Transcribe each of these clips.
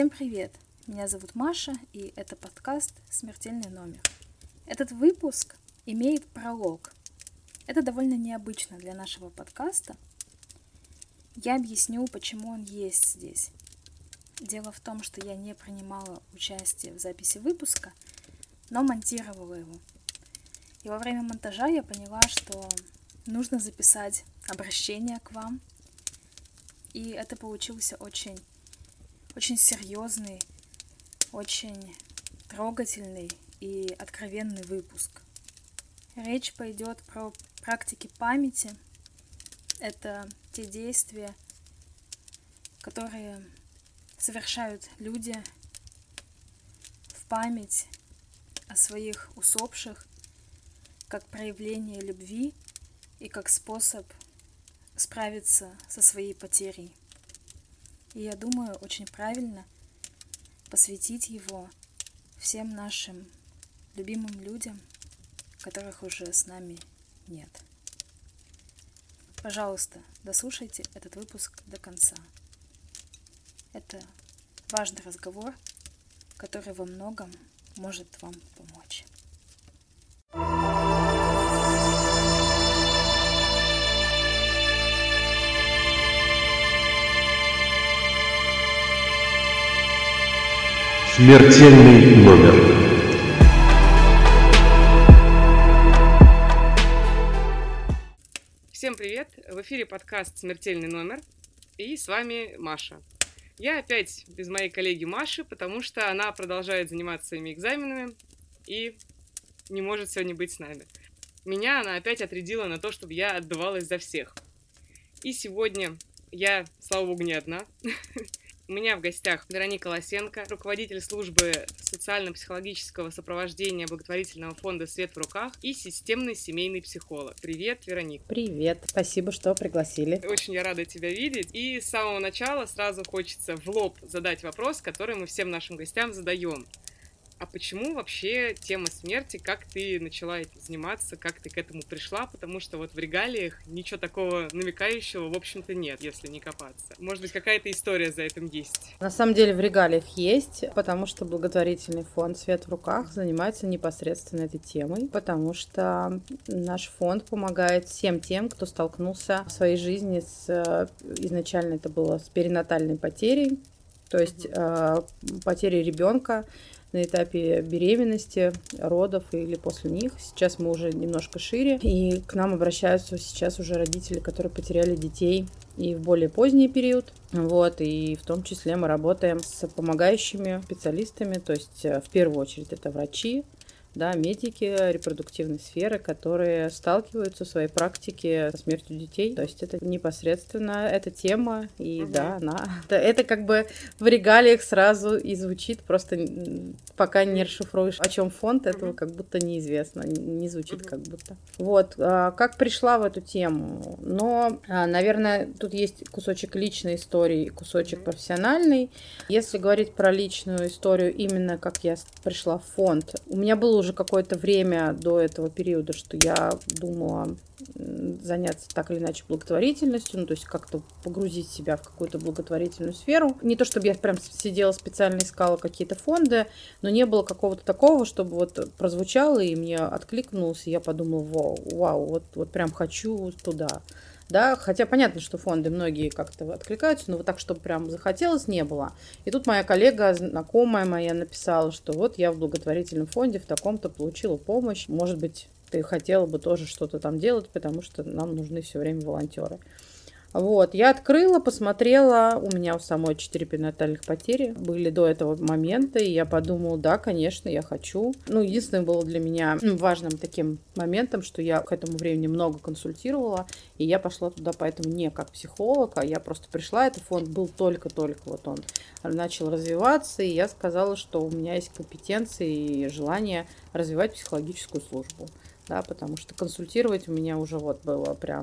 Всем привет! Меня зовут Маша, и это подкаст «Смертельный номер». Этот выпуск имеет пролог. Это довольно необычно для нашего подкаста. Я объясню, почему он есть здесь. Дело в том, что я не принимала участие в записи выпуска, но монтировала его. И во время монтажа я поняла, что нужно записать обращение к вам. И это получился очень, очень серьезный, очень трогательный и откровенный выпуск. Речь пойдет про практики памяти. Это те действия, которые совершают люди в память о своих усопших, как проявление любви и как способ справиться со своей потерей. И я думаю, очень правильно посвятить его всем нашим любимым людям, которых уже с нами нет. Пожалуйста, дослушайте этот выпуск до конца. Это важный разговор, который во многом может вам помочь. Смертельный номер. Всем привет! В эфире подкаст «Смертельный номер» и с вами Маша. Я опять без моей коллеги Маши, потому что она продолжает заниматься своими экзаменами и не может сегодня быть с нами. Меня она опять отрядила на то, чтобы я отдувалась за всех. И сегодня я, слава богу, не одна. У меня в гостях Вероника Лосенко, руководитель службы социально-психологического сопровождения благотворительного фонда «Свет в руках» и системный семейный психолог. Привет, Вероника. Привет, спасибо, что пригласили. Очень я рада тебя видеть. И с самого начала сразу хочется в лоб задать вопрос, который мы всем нашим гостям задаем. А почему вообще тема смерти, как ты начала этим заниматься, как ты к этому пришла? Потому что вот в регалиях ничего такого намекающего, в общем-то, нет, если не копаться. Может быть, какая-то история за этим есть? На самом деле в регалиях есть, потому что благотворительный фонд «Свет в руках» занимается непосредственно этой темой, потому что наш фонд помогает всем тем, кто столкнулся в своей жизни с... Э, изначально это было с перинатальной потерей, то есть э, потерей ребенка, на этапе беременности, родов или после них. Сейчас мы уже немножко шире, и к нам обращаются сейчас уже родители, которые потеряли детей и в более поздний период. Вот, и в том числе мы работаем с помогающими специалистами, то есть э, в первую очередь это врачи, да, медики репродуктивной сферы, которые сталкиваются в своей практике со смертью детей. То есть это непосредственно эта тема, и угу. да, она... Это, это как бы в регалиях сразу и звучит, просто пока не расшифруешь, о чем фонд, этого как будто неизвестно, не звучит как будто. Вот, а, как пришла в эту тему? Но, а, наверное, тут есть кусочек личной истории, кусочек профессиональный. Если говорить про личную историю, именно как я пришла в фонд, у меня был уже какое-то время до этого периода, что я думала заняться так или иначе благотворительностью, ну, то есть как-то погрузить себя в какую-то благотворительную сферу. Не то, чтобы я прям сидела специально искала какие-то фонды, но не было какого-то такого, чтобы вот прозвучало и мне откликнулось, и я подумала, вау, вау, вот, вот прям хочу туда да, хотя понятно, что фонды многие как-то откликаются, но вот так, чтобы прям захотелось, не было. И тут моя коллега, знакомая моя, написала, что вот я в благотворительном фонде в таком-то получила помощь, может быть, ты хотела бы тоже что-то там делать, потому что нам нужны все время волонтеры. Вот, я открыла, посмотрела, у меня у самой 4 перинатальных потери были до этого момента, и я подумала, да, конечно, я хочу. Ну, единственное было для меня важным таким моментом, что я к этому времени много консультировала, и я пошла туда поэтому не как психолог, а я просто пришла, этот фонд был только-только, вот он начал развиваться, и я сказала, что у меня есть компетенции и желание развивать психологическую службу да, потому что консультировать у меня уже вот было прям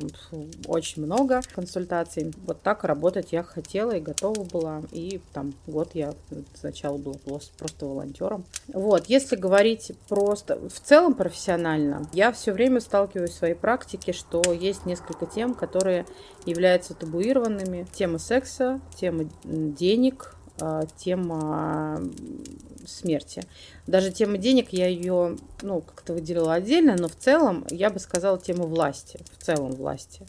очень много консультаций. Вот так работать я хотела и готова была, и там год я сначала была просто волонтером. Вот, если говорить просто в целом профессионально, я все время сталкиваюсь в своей практике, что есть несколько тем, которые являются табуированными. Тема секса, тема денег, э, тема смерти. Даже тема денег я ее, ну, как-то выделила отдельно, но в целом я бы сказала тему власти, в целом власти.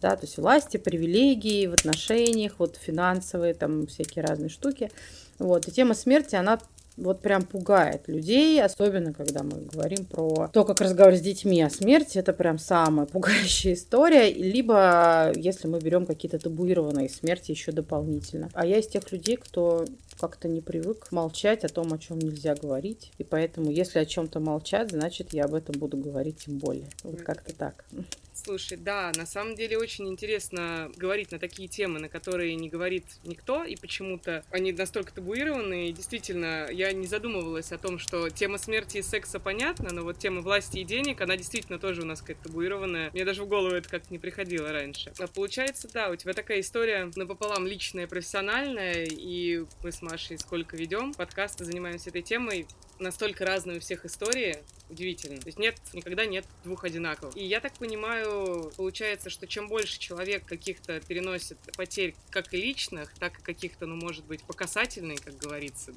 Да, то есть власти, привилегии в отношениях, вот финансовые, там всякие разные штуки. Вот, и тема смерти, она вот прям пугает людей, особенно когда мы говорим про то, как разговаривать с детьми о смерти, это прям самая пугающая история, либо если мы берем какие-то табуированные смерти еще дополнительно. А я из тех людей, кто как-то не привык молчать о том, о чем нельзя говорить, и поэтому, если о чем-то молчать, значит, я об этом буду говорить тем более. Вот как-то так. Слушай, да, на самом деле очень интересно говорить на такие темы, на которые не говорит никто, и почему-то они настолько табуированы, и действительно, я не задумывалась о том, что тема смерти и секса понятна, но вот тема власти и денег, она действительно тоже у нас какая-то табуированная. Мне даже в голову это как-то не приходило раньше. А получается, да, у тебя такая история напополам личная, профессиональная, и мы с Машей сколько ведем подкасты, занимаемся этой темой, настолько разные у всех истории, удивительно. То есть нет, никогда нет двух одинаковых. И я так понимаю, получается, что чем больше человек каких-то переносит потерь как и личных, так и каких-то, ну, может быть, по касательной, как говорится,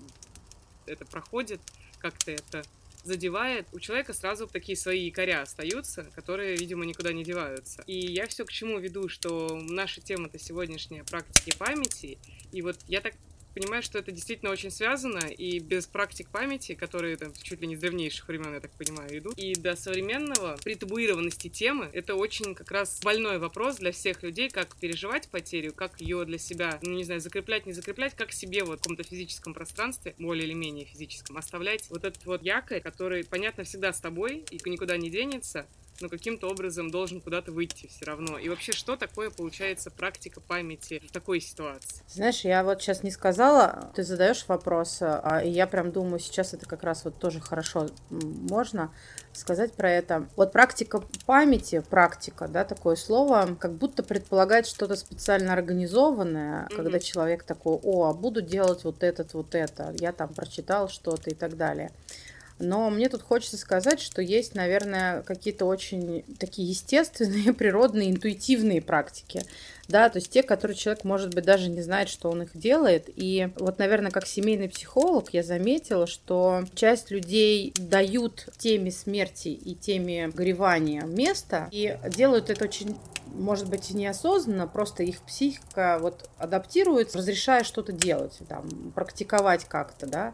это проходит, как-то это задевает, у человека сразу такие свои якоря остаются, которые, видимо, никуда не деваются. И я все к чему веду, что наша тема-то сегодняшняя практики памяти, и вот я так понимаю, что это действительно очень связано, и без практик памяти, которые там чуть ли не с древнейших времен, я так понимаю, идут, и до современного, при табуированности темы, это очень как раз больной вопрос для всех людей, как переживать потерю, как ее для себя, ну, не знаю, закреплять, не закреплять, как себе вот в каком-то физическом пространстве, более или менее физическом, оставлять вот этот вот якорь, который, понятно, всегда с тобой и никуда не денется, но каким-то образом должен куда-то выйти все равно. И вообще, что такое получается практика памяти в такой ситуации? Знаешь, я вот сейчас не сказала, ты задаешь вопрос, а, и я прям думаю, сейчас это как раз вот тоже хорошо можно сказать про это. Вот практика памяти, практика, да, такое слово, как будто предполагает что-то специально организованное, mm-hmm. когда человек такой, о, а буду делать вот этот, вот это, я там прочитал что-то и так далее. Но мне тут хочется сказать, что есть, наверное, какие-то очень такие естественные, природные, интуитивные практики. Да, то есть те, которые человек, может быть, даже не знает, что он их делает. И вот, наверное, как семейный психолог я заметила, что часть людей дают теме смерти и теме горевания место и делают это очень может быть, неосознанно, просто их психика вот адаптируется, разрешая что-то делать, там, практиковать как-то, да.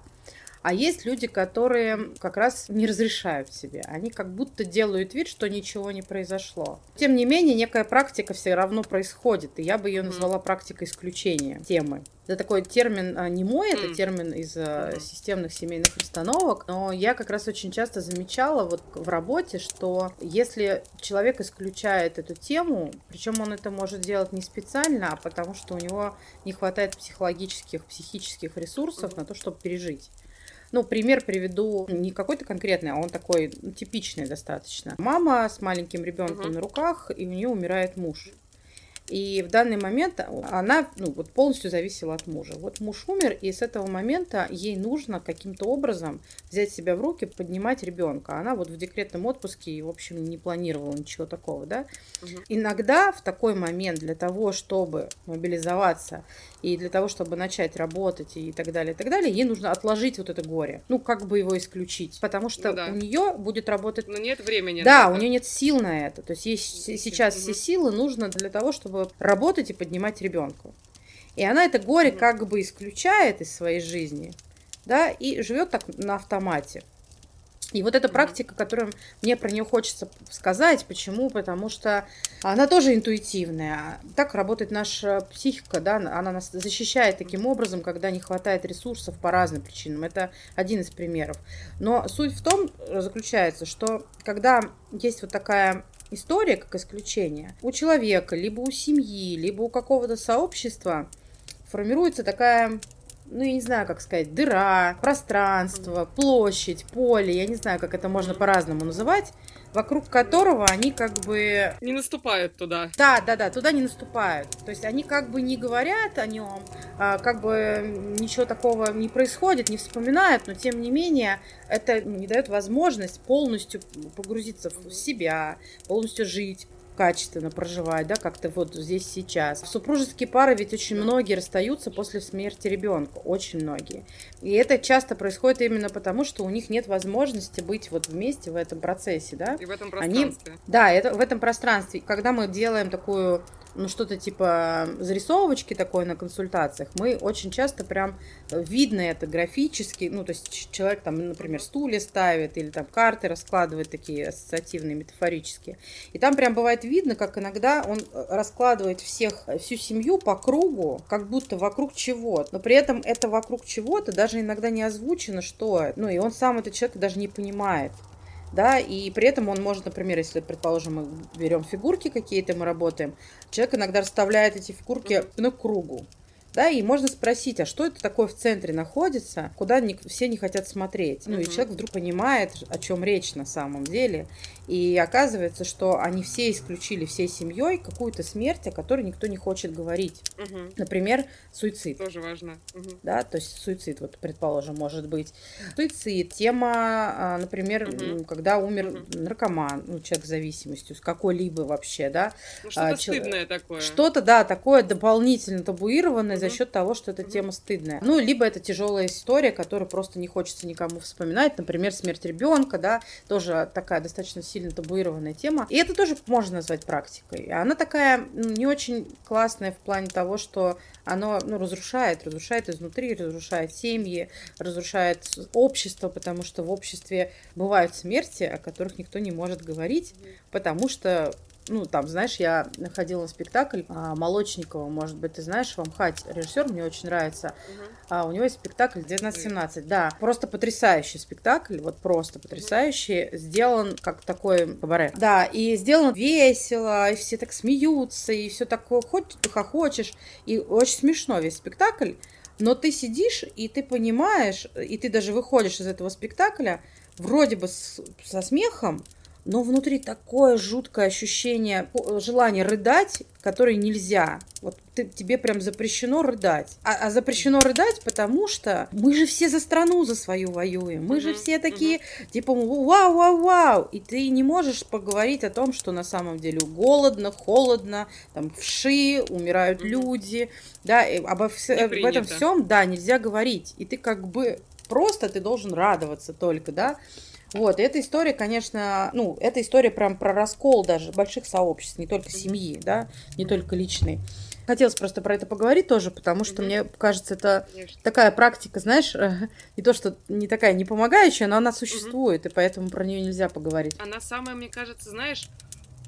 А есть люди, которые как раз не разрешают себе. Они как будто делают вид, что ничего не произошло. Тем не менее, некая практика все равно происходит. И я бы ее назвала практикой исключения темы. Это такой термин а, не мой, это термин из а, системных семейных установок, но я как раз очень часто замечала вот в работе, что если человек исключает эту тему, причем он это может делать не специально, а потому что у него не хватает психологических, психических ресурсов на то, чтобы пережить. Ну, пример приведу не какой-то конкретный, а он такой ну, типичный достаточно. Мама с маленьким ребенком угу. на руках, и у нее умирает муж. И в данный момент она ну, вот полностью зависела от мужа. Вот муж умер, и с этого момента ей нужно каким-то образом взять себя в руки, поднимать ребенка. Она вот в декретном отпуске в общем, не планировала ничего такого, да. Угу. Иногда в такой момент для того, чтобы мобилизоваться и для того, чтобы начать работать и так далее, и так далее, ей нужно отложить вот это горе. Ну, как бы его исключить. Потому что ну, да. у нее будет работать... Но нет времени. Да, у нее нет сил на это. То есть ей сейчас все силы нужно для того, чтобы работать и поднимать ребенка. И она это горе как бы исключает из своей жизни, да, и живет так на автомате. И вот эта практика, которую мне про нее хочется сказать, почему? Потому что она тоже интуитивная. Так работает наша психика, да, она нас защищает таким образом, когда не хватает ресурсов по разным причинам. Это один из примеров. Но суть в том заключается, что когда есть вот такая история, как исключение, у человека, либо у семьи, либо у какого-то сообщества формируется такая ну, я не знаю, как сказать, дыра, пространство, площадь, поле, я не знаю, как это можно по-разному называть, вокруг которого они как бы... Не наступают туда. Да, да, да, туда не наступают. То есть они как бы не говорят о нем, а, как бы ничего такого не происходит, не вспоминают, но тем не менее это не дает возможность полностью погрузиться в себя, полностью жить качественно проживать, да, как-то вот здесь сейчас. Супружеские пары ведь очень многие расстаются после смерти ребенка, очень многие. И это часто происходит именно потому, что у них нет возможности быть вот вместе в этом процессе, да. И в этом Они, пространстве. да, это в этом пространстве. Когда мы делаем такую ну, что-то типа зарисовочки такой на консультациях, мы очень часто прям э, видно это графически, ну, то есть человек там, например, стулья ставит или там карты раскладывает такие ассоциативные, метафорические. И там прям бывает видно, как иногда он э, раскладывает всех, э, всю семью по кругу, как будто вокруг чего-то. Но при этом это вокруг чего-то даже иногда не озвучено, что. Ну, и он сам этот человек даже не понимает да, и при этом он может, например, если, предположим, мы берем фигурки какие-то, мы работаем, человек иногда расставляет эти фигурки к кругу, да, и можно спросить, а что это такое в центре находится, куда не, все не хотят смотреть. Ну, и Мгм. человек вдруг понимает, о чем речь на самом деле, и оказывается, что они все исключили всей семьей какую-то смерть, о которой никто не хочет говорить. Мгм. Например, суицид Тоже важно. Мгм. да, то есть суицид, вот, предположим, может быть. Суицид, тема, а, например, м, когда умер Мгм. наркоман, ну, человек с зависимостью, с какой-либо вообще, да. Ну, что-то А, стыдное такое. Что-то, да, такое дополнительно табуированное за счет того, что эта тема стыдная. Ну, либо это тяжелая история, которую просто не хочется никому вспоминать, например, смерть ребенка, да, тоже такая достаточно сильно табуированная тема. И это тоже можно назвать практикой. Она такая ну, не очень классная в плане того, что оно ну, разрушает, разрушает изнутри, разрушает семьи, разрушает общество, потому что в обществе бывают смерти, о которых никто не может говорить, потому что ну, там, знаешь, я ходила на спектакль а, Молочникова, может быть, ты знаешь, в Амхате режиссер, мне очень нравится. Мгм. А, у него есть спектакль 1917, да. Просто потрясающий спектакль, вот просто потрясающий. Сделан как такой кабаре. Да, и сделан весело, и все так смеются, и все такое, хоть ты хохочешь, и очень смешно весь спектакль. Но ты сидишь, и ты понимаешь, и ты даже выходишь из этого спектакля, вроде бы с- со смехом, но внутри такое жуткое ощущение, желание рыдать, которое нельзя. Вот ты- тебе прям запрещено рыдать. А, а запрещено рыдать, потому что мы же все за страну за свою воюем. Мы же Мгм, все такие, типа, вау, вау, вау. И ты не можешь поговорить о том, что на самом деле голодно, холодно, там вши, умирают Мгм. люди. Да, и обо вс- об этом всем, да, нельзя говорить. И ты как бы просто ты должен радоваться только, да. Вот, и эта история, конечно, ну, эта история прям про раскол даже больших сообществ, не только семьи, да, не только личной. Хотелось просто про это поговорить тоже, потому что Мгм. мне кажется, это Конечно. такая практика, знаешь, не то, что не такая не помогающая, но она существует, и поэтому про нее нельзя поговорить. Она самая, мне кажется, знаешь,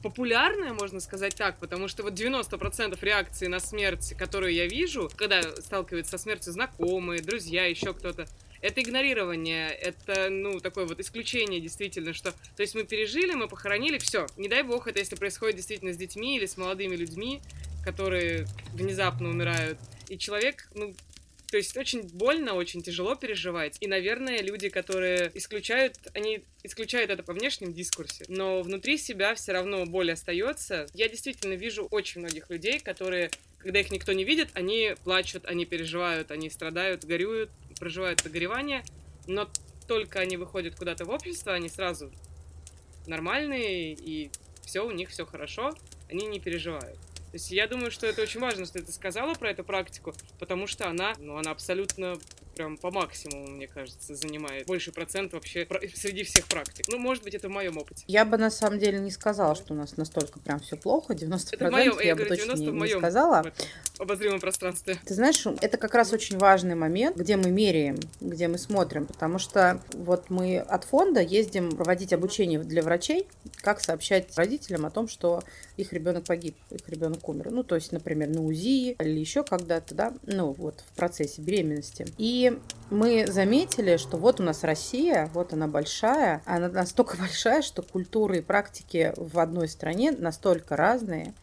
популярная, можно сказать так, потому что вот 90% реакции на смерть, которую я вижу, когда сталкиваются со смертью знакомые, друзья, еще кто-то, это игнорирование, это, ну, такое вот исключение действительно, что, то есть мы пережили, мы похоронили, все. Не дай бог это, если происходит действительно с детьми или с молодыми людьми, которые внезапно умирают. И человек, ну, то есть очень больно, очень тяжело переживать. И, наверное, люди, которые исключают, они исключают это по внешнем дискурсе, но внутри себя все равно боль остается. Я действительно вижу очень многих людей, которые, когда их никто не видит, они плачут, они переживают, они страдают, горюют, проживают это горевание, но только они выходят куда-то в общество, они сразу нормальные, и все у них все хорошо, они не переживают. То есть я думаю, что это очень важно, что ты сказала про эту практику, потому что она, ну, она абсолютно прям по максимуму, мне кажется, занимает больше процент вообще среди всех практик. Ну, может быть, это в моем опыте. Я бы на самом деле не сказала, что у нас настолько прям все плохо, 90% Это в моем, я, бы говорю, точно 90 не, в не моем сказала. в обозримом пространстве. Ты знаешь, это как раз очень важный момент, где мы меряем, где мы смотрим, потому что вот мы от фонда ездим проводить обучение для врачей, как сообщать родителям о том, что их ребенок погиб, их ребенок умер. Ну, то есть, например, на УЗИ или еще когда-то, да, ну, вот в процессе беременности. И мы заметили, что вот у нас Россия, вот она большая, она настолько большая, что культуры и практики в одной стране настолько разные,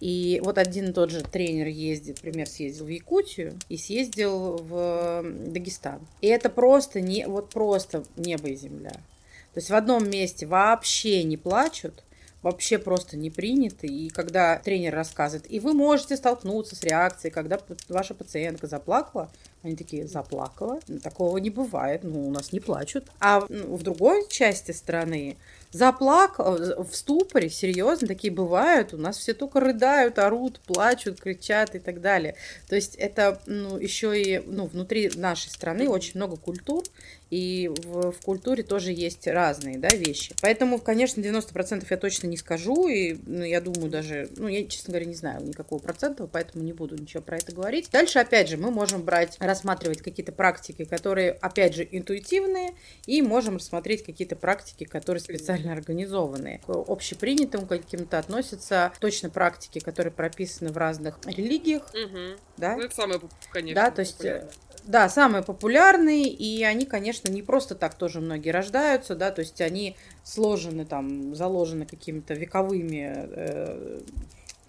и вот один и тот же тренер ездит, например, съездил в Якутию и съездил в Дагестан. И это просто не, вот просто небо и земля. То есть в одном месте вообще не плачут, вообще просто не приняты. И когда тренер рассказывает, и вы можете столкнуться с реакцией, когда ваша пациентка заплакала, они такие, заплакала? Такого не бывает, ну, у нас не плачут. А ну, в другой части страны заплак, э, в ступоре, серьезно, такие бывают. У нас все только рыдают, орут, плачут, кричат и так далее. То есть это ну, еще и ну, внутри нашей страны очень много культур, и в, в культуре тоже есть разные да, вещи. Поэтому, конечно, 90% я точно не скажу, и ну, я думаю даже, ну, я, честно говоря, не знаю никакого процента, поэтому не буду ничего про это говорить. Дальше, опять же, мы можем брать, рассматривать какие-то практики, которые, опять же, интуитивные, и можем рассмотреть какие-то практики, которые специально организованные. К общепринятым каким-то относятся точно практики, которые прописаны в разных религиях. Мгм. Да? Ну, это самое, конечно, Да, то есть, популярное. Да, самые популярные, и они, конечно, не просто так тоже многие рождаются, да, то есть они сложены там, заложены какими-то вековыми э,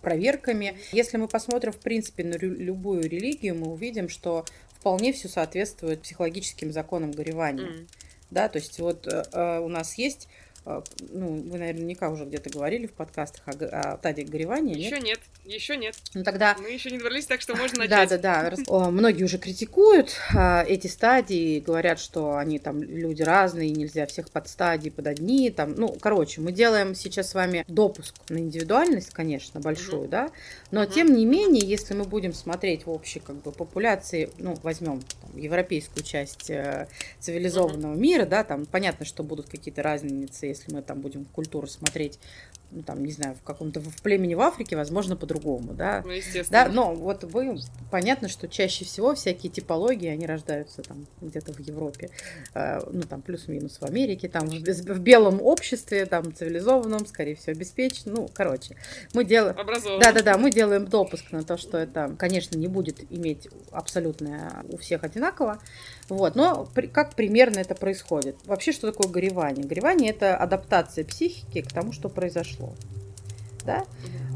проверками. Если мы посмотрим, в принципе, на любую религию, мы увидим, что вполне все соответствует психологическим законам горевания. М. Да, то есть вот э, э, у нас есть, ну, вы наверняка уже где-то говорили в подкастах о, о стадии горевания, нет? Еще нет, еще нет. Ну тогда Мы еще не добрались, так что можно да, начать. да, да. О, Многие уже критикуют а, эти стадии, говорят, что они там люди разные, нельзя всех под стадии, под одни. Там, ну, короче, мы делаем сейчас с вами допуск на индивидуальность, конечно, большую, да. Но Мгм. тем не менее, если мы будем смотреть в общей как бы популяции, ну, возьмем там, европейскую часть э, цивилизованного мира, да, там понятно, что будут какие-то разницы, если мы там будем культуру смотреть, ну, там, не знаю, в каком-то в племени в Африке, возможно, по-другому, да. Ну, естественно. Да, но вот вы, понятно, что чаще всего всякие типологии, они рождаются там где-то в Европе, э, ну там плюс-минус в Америке, там в, в белом обществе, там цивилизованном, скорее всего, обеспеченном. Ну, короче, мы делаем... Да-да-да, мы делаем допуск на то, что это, конечно, не будет иметь абсолютно у всех одинаково. Вот, но при- как примерно это происходит? Вообще, что такое горевание? Горевание – это адаптация психики к тому, что произошло. Да?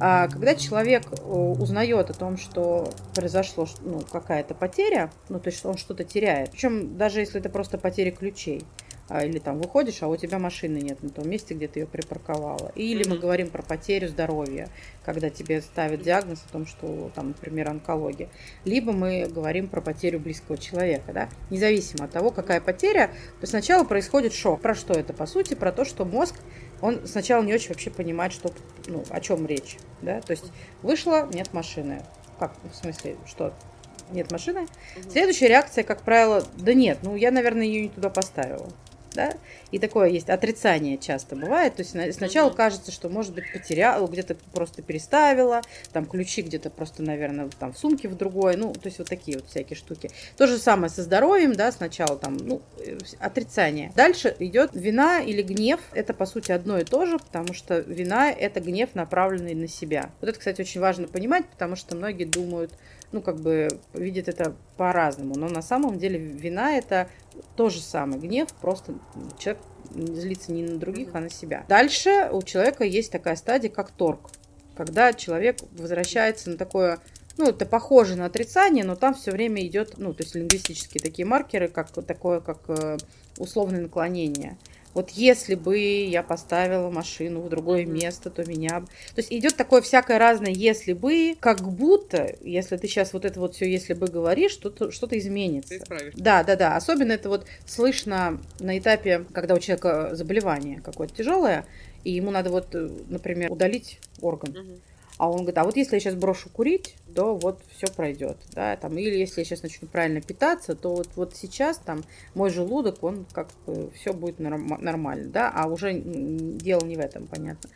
А когда человек э, узнает о том, что произошло ну, какая-то потеря, ну, то есть он что-то теряет, причем даже если это просто потеря ключей, а, или там выходишь, а у тебя машины нет на том месте, где ты ее припарковала. Или мы говорим про потерю здоровья, когда тебе ставят диагноз о том, что там, например, онкология. Либо мы говорим про потерю близкого человека, да, независимо от того, какая потеря, то сначала происходит шок. Про что это, по сути? Про то, что мозг, он сначала не очень вообще понимает, что, ну, о чем речь, да, то есть вышла, нет машины. Как, в смысле, что? Нет машины? Следующая реакция, как правило, да нет, ну я, наверное, ее не туда поставила. Да? И такое есть отрицание часто бывает. То есть на- сначала кажется, что, может быть, потеряла, где-то просто переставила, там ключи где-то просто, наверное, там в сумке в другой. Ну, то есть вот такие вот всякие штуки. То же самое со здоровьем, да, сначала там, ну, э, отрицание. Дальше идет вина или гнев. Это, по сути, одно и то же, потому что вина – это гнев, направленный на себя. Вот это, кстати, очень важно понимать, потому что многие думают, ну, как бы видят это по-разному. Но на самом деле вина это то же самое. Гнев, просто человек злится не на других, а на себя. Дальше у человека есть такая стадия, как торг. Когда человек возвращается на такое ну, это похоже на отрицание, но там все время идет, ну, то есть лингвистические такие маркеры, как такое, как э, условное наклонение. Вот если бы я поставила машину в другое Мгм. место, то меня... То есть идет такое всякое разное «если бы», как будто, если ты сейчас вот это вот все «если бы» говоришь, что-то, что-то изменится. Ты исправишь. Да, да, да. Особенно это вот слышно на этапе, когда у человека заболевание какое-то тяжелое, и ему надо вот, э, например, удалить орган. Мгм. А он говорит, а вот если я сейчас брошу курить, то вот все пройдет, да, там, или если я сейчас начну правильно питаться, то вот, вот сейчас там мой желудок, он как бы все будет норм- нормально, да, а уже дело не в этом, понятно.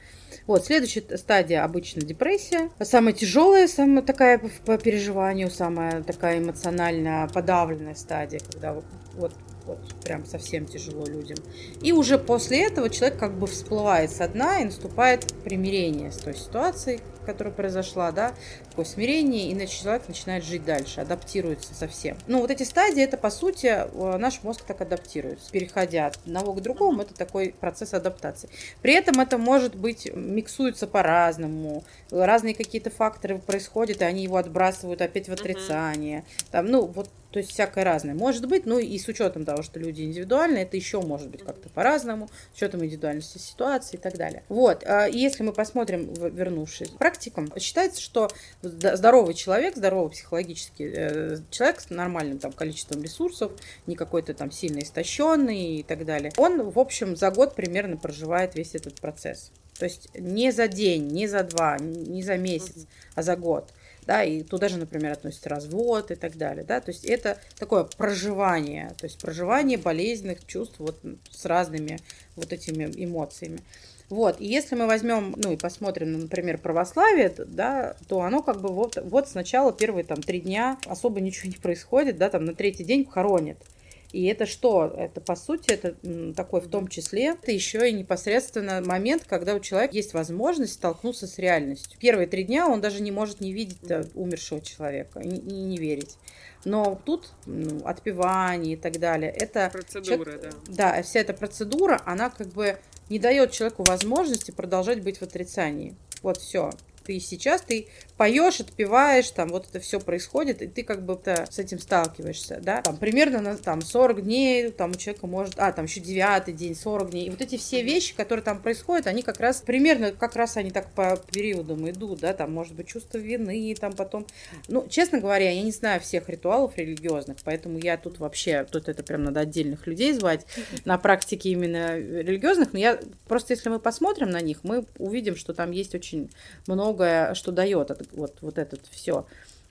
Вот, следующая стадия обычно депрессия. Самая тяжелая, самая такая по переживанию, самая такая эмоционально подавленная стадия, когда вот, вот, прям совсем тяжело людям. И уже после этого человек как бы всплывает со дна и наступает примирение с той ситуацией, которая произошла, да, такое смирение, и значит, человек начинает жить дальше, адаптируется совсем. Ну, вот эти стадии, это, по сути, э, наш мозг так адаптируется. Переходя от одного к другому, это такой процесс адаптации. При этом это может быть, миксуется по-разному, разные какие-то факторы происходят, и они его отбрасывают опять в отрицание. Там, ну, вот, то есть всякое разное. Может быть, ну и с учетом того, что люди индивидуальные, это еще может быть как-то по-разному, с учетом индивидуальности ситуации и так далее. Вот, а, и если мы посмотрим, вернувшись практику, практикам. Считается, что здоровый человек, здоровый психологически э, человек с нормальным там количеством ресурсов, не какой-то там сильно истощенный и так далее, он, в общем, за год примерно проживает весь этот процесс. То есть не за день, не за два, не за месяц, а за год да, и туда же, например, относится развод и так далее, да, то есть это такое проживание, то есть проживание болезненных чувств вот с разными вот этими эмоциями. Вот, и если мы возьмем, ну и посмотрим, например, православие, да, то оно как бы вот, вот сначала первые там три дня особо ничего не происходит, да, там на третий день хоронят. И это что? Это, по сути, это такой в том числе, это еще и непосредственно момент, когда у человека есть возможность столкнуться с реальностью. Первые три дня он даже не может не видеть э, умершего человека и не, не верить. Но тут ну, отпевание и так далее, это... Процедура, человек, да. Да, вся эта процедура, она как бы не дает человеку возможности продолжать быть в отрицании. Вот все. Ты сейчас, ты поешь, отпеваешь, там вот это все происходит, и ты как бы с этим сталкиваешься, да, там примерно на там 40 дней, там у человека может, а, там еще девятый день, 40 дней, и вот эти все вещи, которые там происходят, они как раз, примерно, как раз они так по периодам идут, да, там может быть чувство вины, там потом, ну, честно говоря, я не знаю всех ритуалов религиозных, поэтому я тут вообще, тут это прям надо отдельных людей звать на практике именно религиозных, но я просто, если мы посмотрим на них, мы увидим, что там есть очень многое, что дает вот, вот этот все.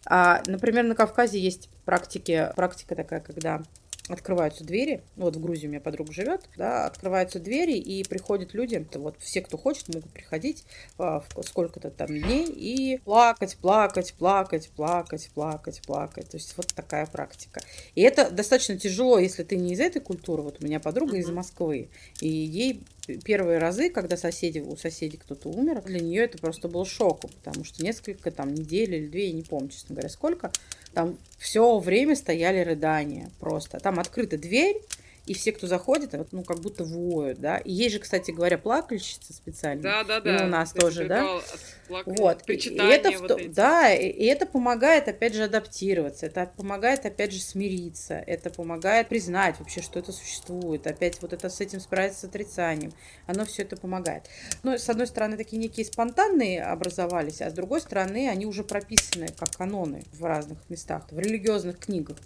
А, например, на Кавказе есть практики, практика такая, когда открываются двери, ну, вот в Грузии у меня подруга живет, да, открываются двери и приходят люди, вот все, кто хочет, могут приходить а, в сколько-то там дней и плакать, плакать, плакать, плакать, плакать, плакать. То есть вот такая практика. И это достаточно тяжело, если ты не из этой культуры. Вот у меня подруга из Москвы, и ей первые разы, когда соседи, у соседей кто-то умер, для нее это просто был шоком, потому что несколько там недель или две, я не помню, честно говоря, сколько, там все время стояли рыдания просто. Там открыта дверь, и все, кто заходит, ну, как будто воют, да. И есть же, кстати говоря, плакальщица специально. Да, да, да. И у нас тоже, да. Вот. И это, вот эти. да, и, и это помогает, опять же, адаптироваться, это помогает, опять же, смириться, это помогает признать вообще, что это существует, опять вот это с этим справиться с отрицанием. Оно все это помогает. Но, с одной стороны, такие некие спонтанные образовались, а с другой стороны, они уже прописаны как каноны в разных местах, в религиозных книгах.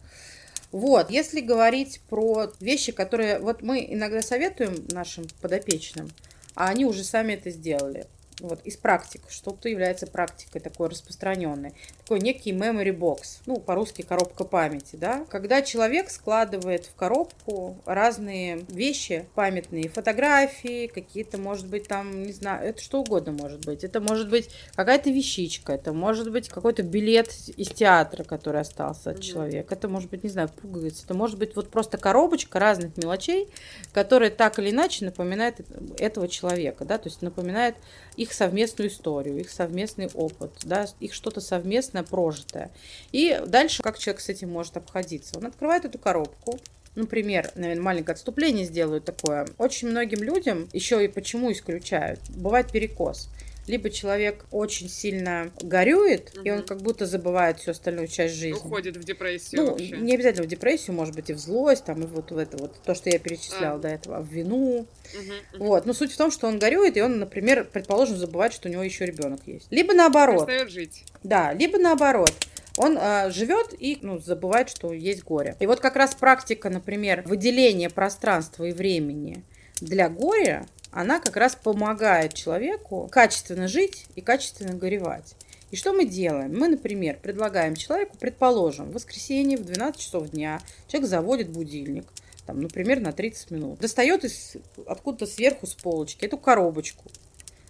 Вот, если говорить про вещи, которые вот мы иногда советуем нашим подопечным, а они уже сами это сделали вот, из практик, что-то является практикой такой распространенной. Такой некий memory box, ну, по-русски коробка памяти, да. Когда человек складывает в коробку разные вещи памятные, фотографии, какие-то, может быть, там, не знаю, это что угодно может быть. Это может быть какая-то вещичка, это может быть какой-то билет из театра, который остался от mm-hmm. человека, это может быть, не знаю, пуговица, это может быть вот просто коробочка разных мелочей, которые так или иначе напоминают этого человека, да, то есть напоминает их совместную историю, их совместный опыт, да, их что-то совместное прожитое. И дальше как человек с этим может обходиться? Он открывает эту коробку, Например, наверное, маленькое отступление сделаю такое. Очень многим людям еще и почему исключают? Бывает перекос либо человек очень сильно горюет, угу. и он как будто забывает всю остальную часть жизни. Уходит в депрессию. Ну, вообще. не обязательно в депрессию, может быть, и в злость, там, и вот в это вот, то, что я перечисляла а. до этого, в вину. Угу, Вот. Но суть в том, что он горюет, и он, например, предположим, забывает, что у него еще ребенок есть. Либо наоборот. Перестает жить. Да, либо наоборот он э, живет и ну, забывает, что есть горе. И вот как раз практика, например, выделения пространства и времени для горя, она как раз помогает человеку качественно жить и качественно горевать. И что мы делаем? Мы, например, предлагаем человеку, предположим, в воскресенье в 12 часов дня человек заводит будильник, там, например, на 30 минут, достает из, откуда-то сверху с полочки эту коробочку,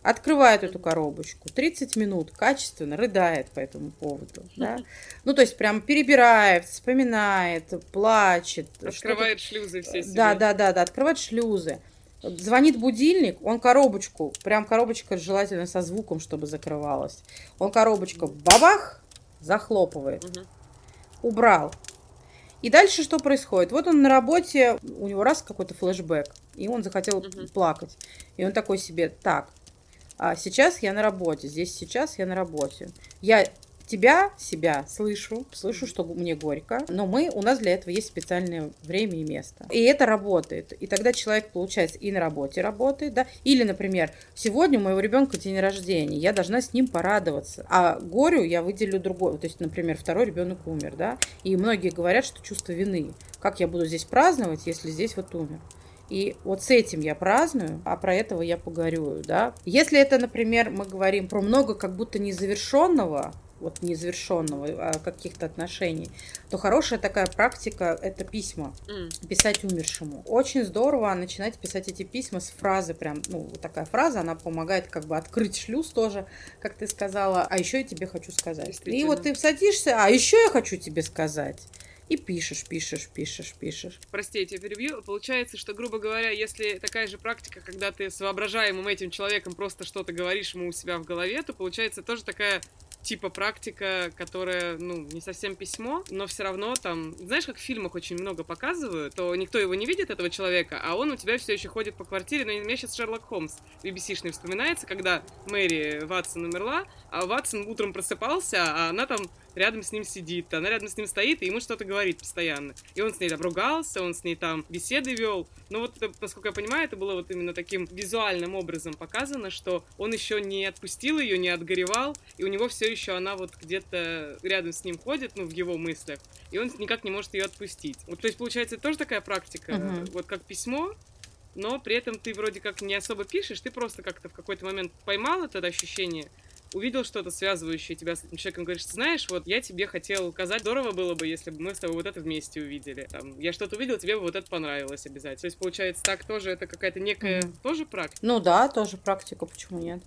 открывает эту коробочку, 30 минут качественно рыдает по этому поводу, да? Ну, то есть прям перебирает, вспоминает, плачет. Открывает шлюзы все себе. Да, да, да, да, открывает шлюзы. Звонит будильник, он коробочку, прям коробочка желательно со звуком, чтобы закрывалась. Он коробочку бабах, захлопывает. Угу. Убрал. И дальше что происходит? Вот он на работе, у него раз какой-то флешбэк, и он захотел угу. плакать. И он такой себе, так, а сейчас я на работе, здесь сейчас я на работе. Я тебя, себя слышу, слышу, что мне горько, но мы, у нас для этого есть специальное время и место. И это работает. И тогда человек, получается, и на работе работает, да, или, например, сегодня у моего ребенка день рождения, я должна с ним порадоваться, а горю я выделю другой, то есть, например, второй ребенок умер, да, и многие говорят, что чувство вины, как я буду здесь праздновать, если здесь вот умер. И вот с этим я праздную, а про этого я поговорю, да. Если это, например, мы говорим про много как будто незавершенного, вот незавершенного а каких-то отношений, то хорошая такая практика – это письма. М. Писать умершему. Очень здорово начинать писать эти письма с фразы прям, ну, такая фраза, она помогает как бы открыть шлюз тоже, как ты сказала, а еще я тебе хочу сказать. И вот ты садишься, а еще я хочу тебе сказать. И пишешь, пишешь, пишешь, пишешь. Прости, я тебя перебью. Получается, что, грубо говоря, если такая же практика, когда ты с воображаемым этим человеком просто что-то говоришь ему у себя в голове, то получается тоже такая типа практика, которая, ну, не совсем письмо, но все равно там, знаешь, как в фильмах очень много показывают, то никто его не видит, этого человека, а он у тебя все еще ходит по квартире, но мне сейчас Шерлок Холмс BBC-шный вспоминается, когда Мэри Ватсон умерла, а Ватсон утром просыпался, а она там рядом с ним сидит, она рядом с ним стоит, и ему что-то говорит постоянно. И он с ней там ругался, он с ней там беседы вел. Но вот, это, насколько я понимаю, это было вот именно таким визуальным образом показано, что он еще не отпустил ее, не отгоревал, и у него все еще она вот где-то рядом с ним ходит, ну, в его мыслях, и он никак не может ее отпустить. Вот, то есть, получается, это тоже такая практика, Мгм. вот как письмо, но при этом ты вроде как не особо пишешь, ты просто как-то в какой-то момент поймал это ощущение, увидел что-то связывающее тебя с этим человеком, говоришь, «Ты знаешь, вот я тебе хотел сказать, здорово было бы, если бы мы с тобой вот это вместе увидели. Там, я что-то увидел, тебе бы вот это понравилось обязательно. То есть, получается, так тоже это какая-то некая Мгм. тоже практика. Ну да, тоже практика, почему нет?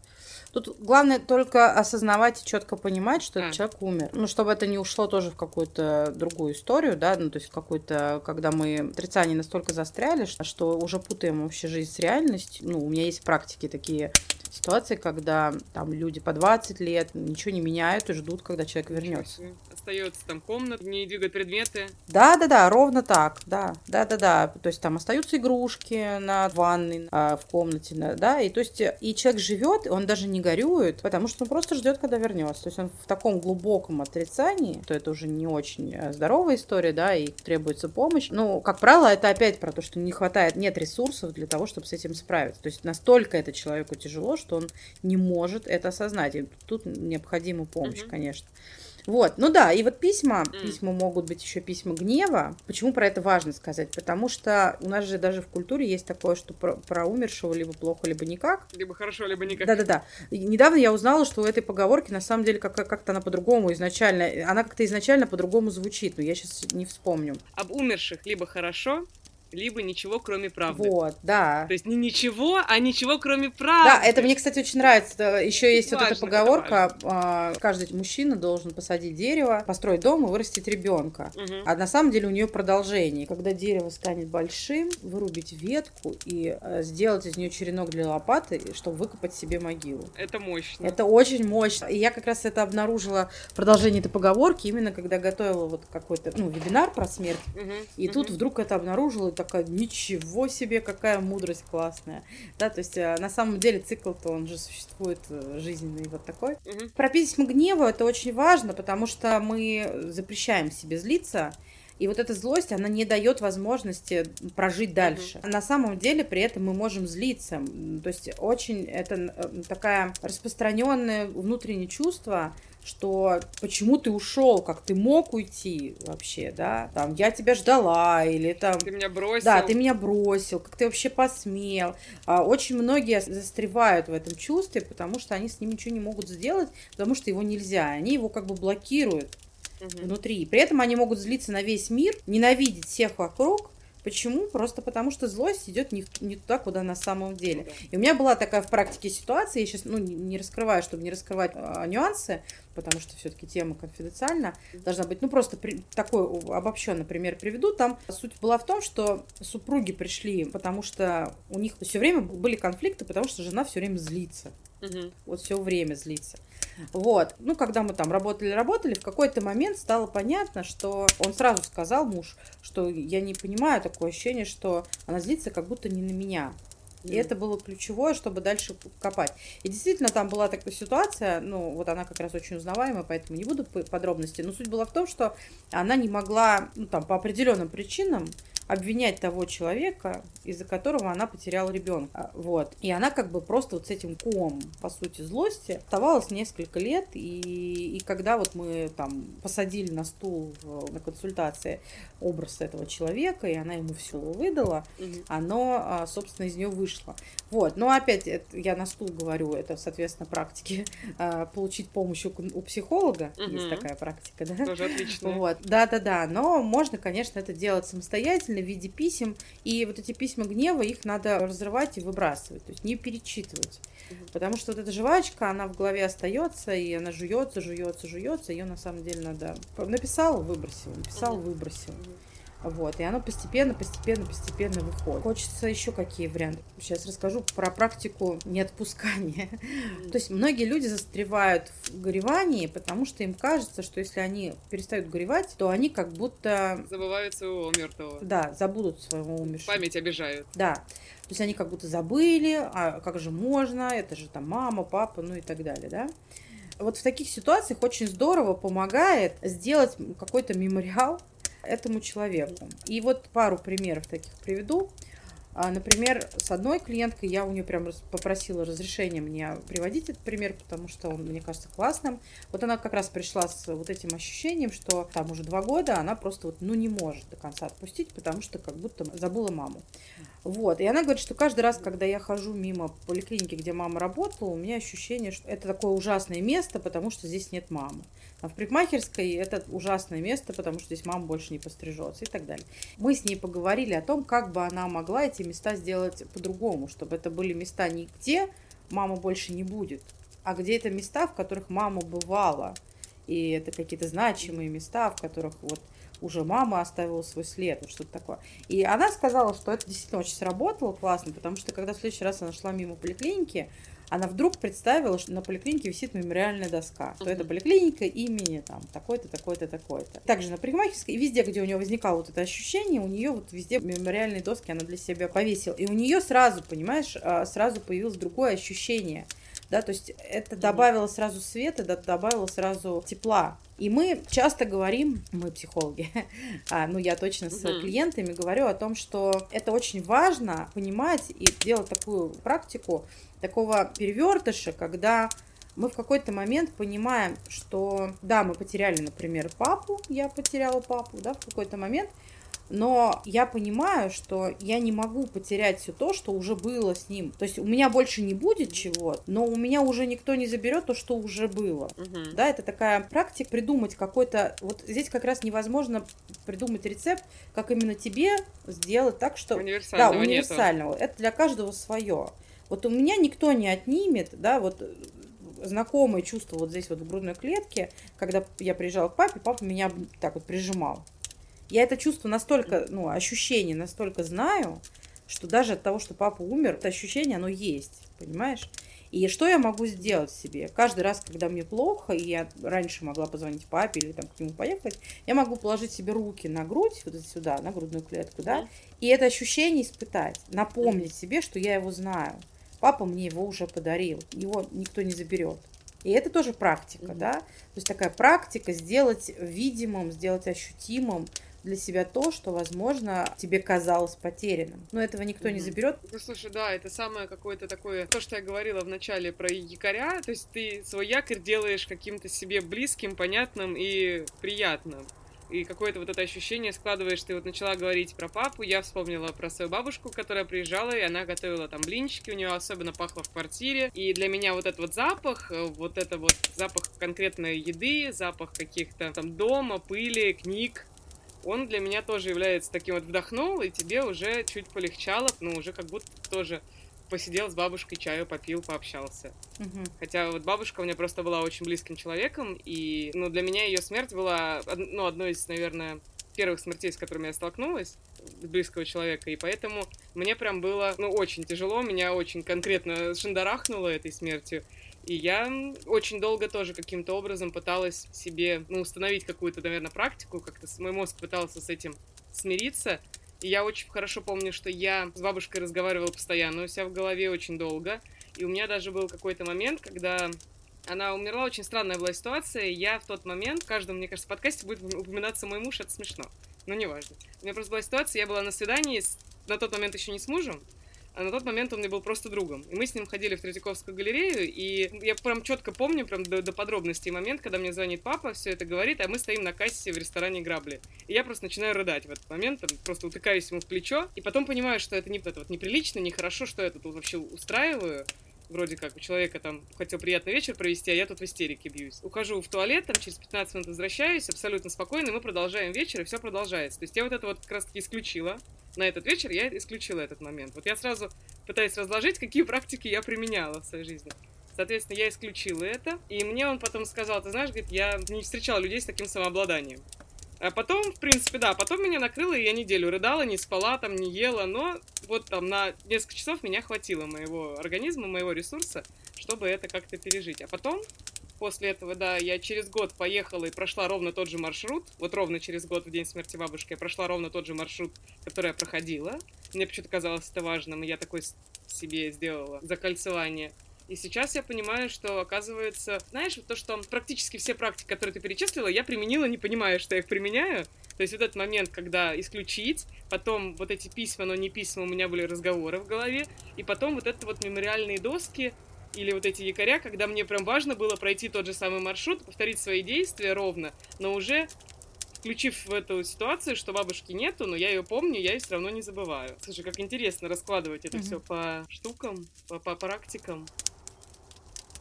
Тут главное только осознавать и четко понимать, что А. этот человек умер. Ну, чтобы это не ушло тоже в какую-то другую историю, да, ну, то есть в какую-то, когда мы в отрицании настолько застряли, что уже путаем вообще жизнь с реальностью. Ну, у меня есть практики такие ситуации, когда там люди по 20 лет ничего не меняют и ждут, когда человек вернется. Остается там комната, не двигают предметы. Да, да, да, ровно так, да, да, да, да. То есть там остаются игрушки на ванной, а, в комнате, на- да, и то есть э, и человек живет, он даже не горюет, потому что он просто ждет, когда вернется. То есть он в таком глубоком отрицании, то это уже не очень э, здоровая история, да, и требуется помощь. Ну, как правило, это опять про то, что не хватает, нет ресурсов для того, чтобы с этим справиться. То есть настолько это человеку тяжело, что он не может это осознать. И тут необходима помощь, Мгм. конечно. Вот, ну да, и вот письма, М. письма могут быть еще письма гнева. Почему про это важно сказать? Потому что у нас же даже в культуре есть такое, что про, про умершего либо плохо, либо никак. Либо хорошо, либо никак. Да-да-да. Недавно я узнала, что у этой поговорки на самом деле как- как-то она по-другому изначально, она как-то изначально по-другому звучит, но я сейчас не вспомню. Об умерших либо хорошо, либо ничего, кроме правды. Вот, да. То есть не ничего, а ничего, кроме правды. Да, это мне, кстати, очень нравится. Еще есть вот эта Важно, поговорка: а, каждый мужчина должен посадить дерево, построить дом и вырастить ребенка. Мгм. А на самом деле у нее продолжение. Когда дерево станет большим, вырубить ветку и э, сделать из нее черенок для лопаты, чтобы выкопать себе могилу. Это мощно. Это очень мощно. И я как раз это обнаружила продолжение этой поговорки именно когда готовила вот какой-то ну, вебинар про смерть. Мгм. И тут Мгм. вдруг это обнаружила такая, ничего себе, какая мудрость классная. Да, то есть э, на самом деле цикл-то он же существует э, жизненный вот такой. Мгм. Про письма гнева это очень важно, потому что мы запрещаем себе злиться, и вот эта злость, она не дает возможности прожить дальше. На самом деле при этом мы можем злиться. То есть очень это э, такая распространенное внутреннее чувство, что почему ты ушел, как ты мог уйти вообще, да? Там я тебя ждала или там Ты меня бросил. да, ты меня бросил, как ты вообще посмел. А, Очень многие застревают в этом чувстве, потому что они с ним ничего не могут сделать, потому что его нельзя. Они его как бы блокируют внутри. При этом они могут злиться на весь мир, ненавидеть всех вокруг. Почему? Просто потому что злость идет не, в- не туда, куда на самом деле. Ну. И у меня была такая в практике ситуация, я сейчас ну, не- не раскрываю, чтобы не раскрывать а, нюансы, потому что все-таки тема конфиденциальна, должна быть, ну просто при- такой обобщенный пример приведу. Там суть была в том, что супруги пришли, потому что у них все время были конфликты, потому что жена все время злится. Мгм. Вот все время злится. Вот. Ну, когда мы там работали-работали, в какой-то момент стало понятно, что он сразу сказал, муж, что я не понимаю такое ощущение, что она злится как будто не на меня. И это было ключевое, чтобы дальше копать. И действительно, там была такая ситуация, ну, вот она как раз очень узнаваемая, поэтому не буду подробности. Но суть была в том, что она не могла, ну, там, по определенным причинам обвинять того человека, из-за которого она потеряла ребенка. Вот. И она как бы просто вот с этим ком, по сути, злости оставалась несколько лет. И, и когда вот мы там посадили на стул на консультации образ этого человека, и она ему все выдала, оно, а, собственно, из нее вышло. Вот. Но опять, это, я на стул говорю, это, соответственно, практики а, получить помощь у, у психолога. Угу. Есть такая практика, да? Тоже отлично. Вот. Да-да-да. Но можно, конечно, это делать самостоятельно в виде писем, и вот эти письма гнева, их надо разрывать и выбрасывать, то есть не перечитывать. Потому что вот эта жвачка, она в голове остается, и она жуется, жуется, жуется, ее на самом деле надо... Написал, выбросил, написал, выбросил. Вот, и оно постепенно, постепенно, постепенно выходит. Хочется еще какие варианты. Сейчас расскажу про практику неотпускания. То есть многие люди застревают в горевании, потому что им кажется, что если они перестают горевать, то они как будто... Забывают своего мертвого. Да, забудут своего умершего. Память обижают. Да. То есть они как будто забыли, а как же можно, это же там мама, папа, ну и так далее, да. Вот в таких ситуациях очень здорово помогает сделать какой-то мемориал этому человеку. И вот пару примеров таких приведу. А, например, с одной клиенткой я у нее прям попросила разрешения мне приводить этот пример, потому что он, мне кажется, классным. Вот она как раз пришла с вот этим ощущением, что там уже два года она просто вот, ну, не может до конца отпустить, потому что как будто забыла маму. Вот. И она говорит, что каждый раз, когда я хожу мимо поликлиники, где мама работала, у меня ощущение, что это такое ужасное место, потому что здесь нет мамы. А в парикмахерской это ужасное место, потому что здесь мама больше не пострижется и так далее. Мы с ней поговорили о том, как бы она могла эти места сделать по-другому, чтобы это были места не где мама больше не будет, а где это места, в которых мама бывала. И это какие-то значимые места, в которых вот уже мама оставила свой след, вот что-то такое. И она сказала, что это действительно очень сработало классно, потому что когда в следующий раз она шла мимо поликлиники, она вдруг представила, что на поликлинике висит мемориальная доска, то это поликлиника имени там такой-то, такой-то, такой-то. Также на парикмахерской, и везде, где у нее возникало вот это ощущение, у нее вот везде мемориальные доски она для себя повесила. И у нее сразу, понимаешь, а, сразу появилось другое ощущение. Да, то есть это добавило сразу света, да, добавило сразу тепла. И мы часто говорим, мы психологи, а, ну я точно с угу. клиентами говорю о том, что это очень важно понимать и делать такую практику, такого перевертыша, когда мы в какой-то момент понимаем, что да, мы потеряли, например, папу, я потеряла папу, да, в какой-то момент, но я понимаю, что я не могу потерять все то, что уже было с ним. То есть у меня больше не будет чего, но у меня уже никто не заберет то, что уже было. Угу. Да, это такая практика придумать какой-то... Вот здесь как раз невозможно придумать рецепт, как именно тебе сделать так, что... Универсального Да, универсального. Нету. Это для каждого свое. Вот у меня никто не отнимет, да, вот э, знакомое чувство вот здесь вот в грудной клетке, когда я приезжала к папе, папа меня так вот прижимал. Я это чувство настолько, ну, ощущение настолько знаю, что даже от того, что папа умер, это ощущение, оно есть, понимаешь? И что я могу сделать себе? Каждый раз, когда мне плохо, и я раньше могла позвонить папе или там к нему поехать, я могу положить себе руки на грудь, вот сюда, на грудную клетку, да, и это ощущение испытать, напомнить себе, что я его знаю. Папа мне его уже подарил, его никто не заберет. И это тоже практика, mm-hmm. да? То есть такая практика сделать видимым, сделать ощутимым для себя то, что, возможно, тебе казалось потерянным. Но этого никто mm-hmm. не заберет. Ну, слушай, да, это самое какое-то такое, то, что я говорила в начале про якоря, то есть ты свой якорь делаешь каким-то себе близким, понятным и приятным и какое-то вот это ощущение складываешь. Ты вот начала говорить про папу, я вспомнила про свою бабушку, которая приезжала, и она готовила там блинчики, у нее особенно пахло в квартире. И для меня вот этот вот запах, э, вот это вот запах конкретной еды, запах каких-то там дома, пыли, книг, он для меня тоже является таким вот вдохнул, и тебе уже чуть полегчало, ну, уже как будто тоже посидел с бабушкой, чаю попил, пообщался. Угу. Хотя вот бабушка у меня просто была очень близким человеком, и ну, для меня ее смерть была ну, одной из, наверное, первых смертей, с которыми я столкнулась, близкого человека, и поэтому мне прям было, ну, очень тяжело, меня очень конкретно шандарахнуло этой смертью, и я очень долго тоже каким-то образом пыталась себе, ну, установить какую-то, наверное, практику, как-то мой мозг пытался с этим смириться, И я очень хорошо помню, что я с бабушкой разговаривала постоянно у себя в голове очень долго. И у меня даже был какой-то момент, когда она умерла, очень странная была ситуация. Я в тот момент, в каждом, мне кажется, подкасте будет упоминаться мой муж, это смешно. Но неважно. У меня просто была ситуация, я была на свидании, с, на тот момент еще не с мужем, а на тот момент он мне был просто другом. И мы с ним ходили в Третьяковскую галерею, и я прям четко помню, прям до, до подробностей момент, когда мне звонит папа, все это говорит, а мы стоим на кассе в ресторане Грабли. И я просто начинаю рыдать в этот момент, там, просто утыкаюсь ему в плечо, и потом понимаю, что это не это вот неприлично, нехорошо, что я тут вообще устраиваю вроде как у человека там хотел приятный вечер провести, а я тут в истерике бьюсь. Ухожу в туалет, там через 15 минут возвращаюсь, абсолютно спокойно, и мы продолжаем вечер, и все продолжается. То есть я вот это вот как раз таки исключила. На этот вечер я исключила этот момент. Вот я сразу пытаюсь разложить, какие практики я применяла в своей жизни. Соответственно, я исключила это. И мне он потом сказал, ты знаешь, говорит, я не встречала людей с таким самообладанием. А потом, в принципе, да, потом меня накрыло, и я неделю рыдала, не спала, там, не ела, но вот там на несколько часов меня хватило моего организма, моего ресурса, чтобы это как-то пережить. А потом, после этого, да, я через год поехала и прошла ровно тот же маршрут, вот ровно через год, в день смерти бабушки, я прошла ровно тот же маршрут, который я проходила. Мне почему-то казалось это важным, и я такой себе сделала закольцевание. И сейчас я понимаю, что, оказывается, знаешь, вот то, что практически все практики, которые ты перечислила, я применила, не понимая, что я их применяю. То есть вот этот момент, когда исключить, потом вот эти письма, но не письма, у меня были разговоры в голове, и потом вот это вот мемориальные доски, или вот эти якоря, когда мне прям важно было пройти тот же самый маршрут, повторить свои действия ровно, но уже включив в эту ситуацию, что бабушки нету, но я ее помню, я ее все равно не забываю. Слушай, как интересно раскладывать это mm-hmm. все по штукам, по, по практикам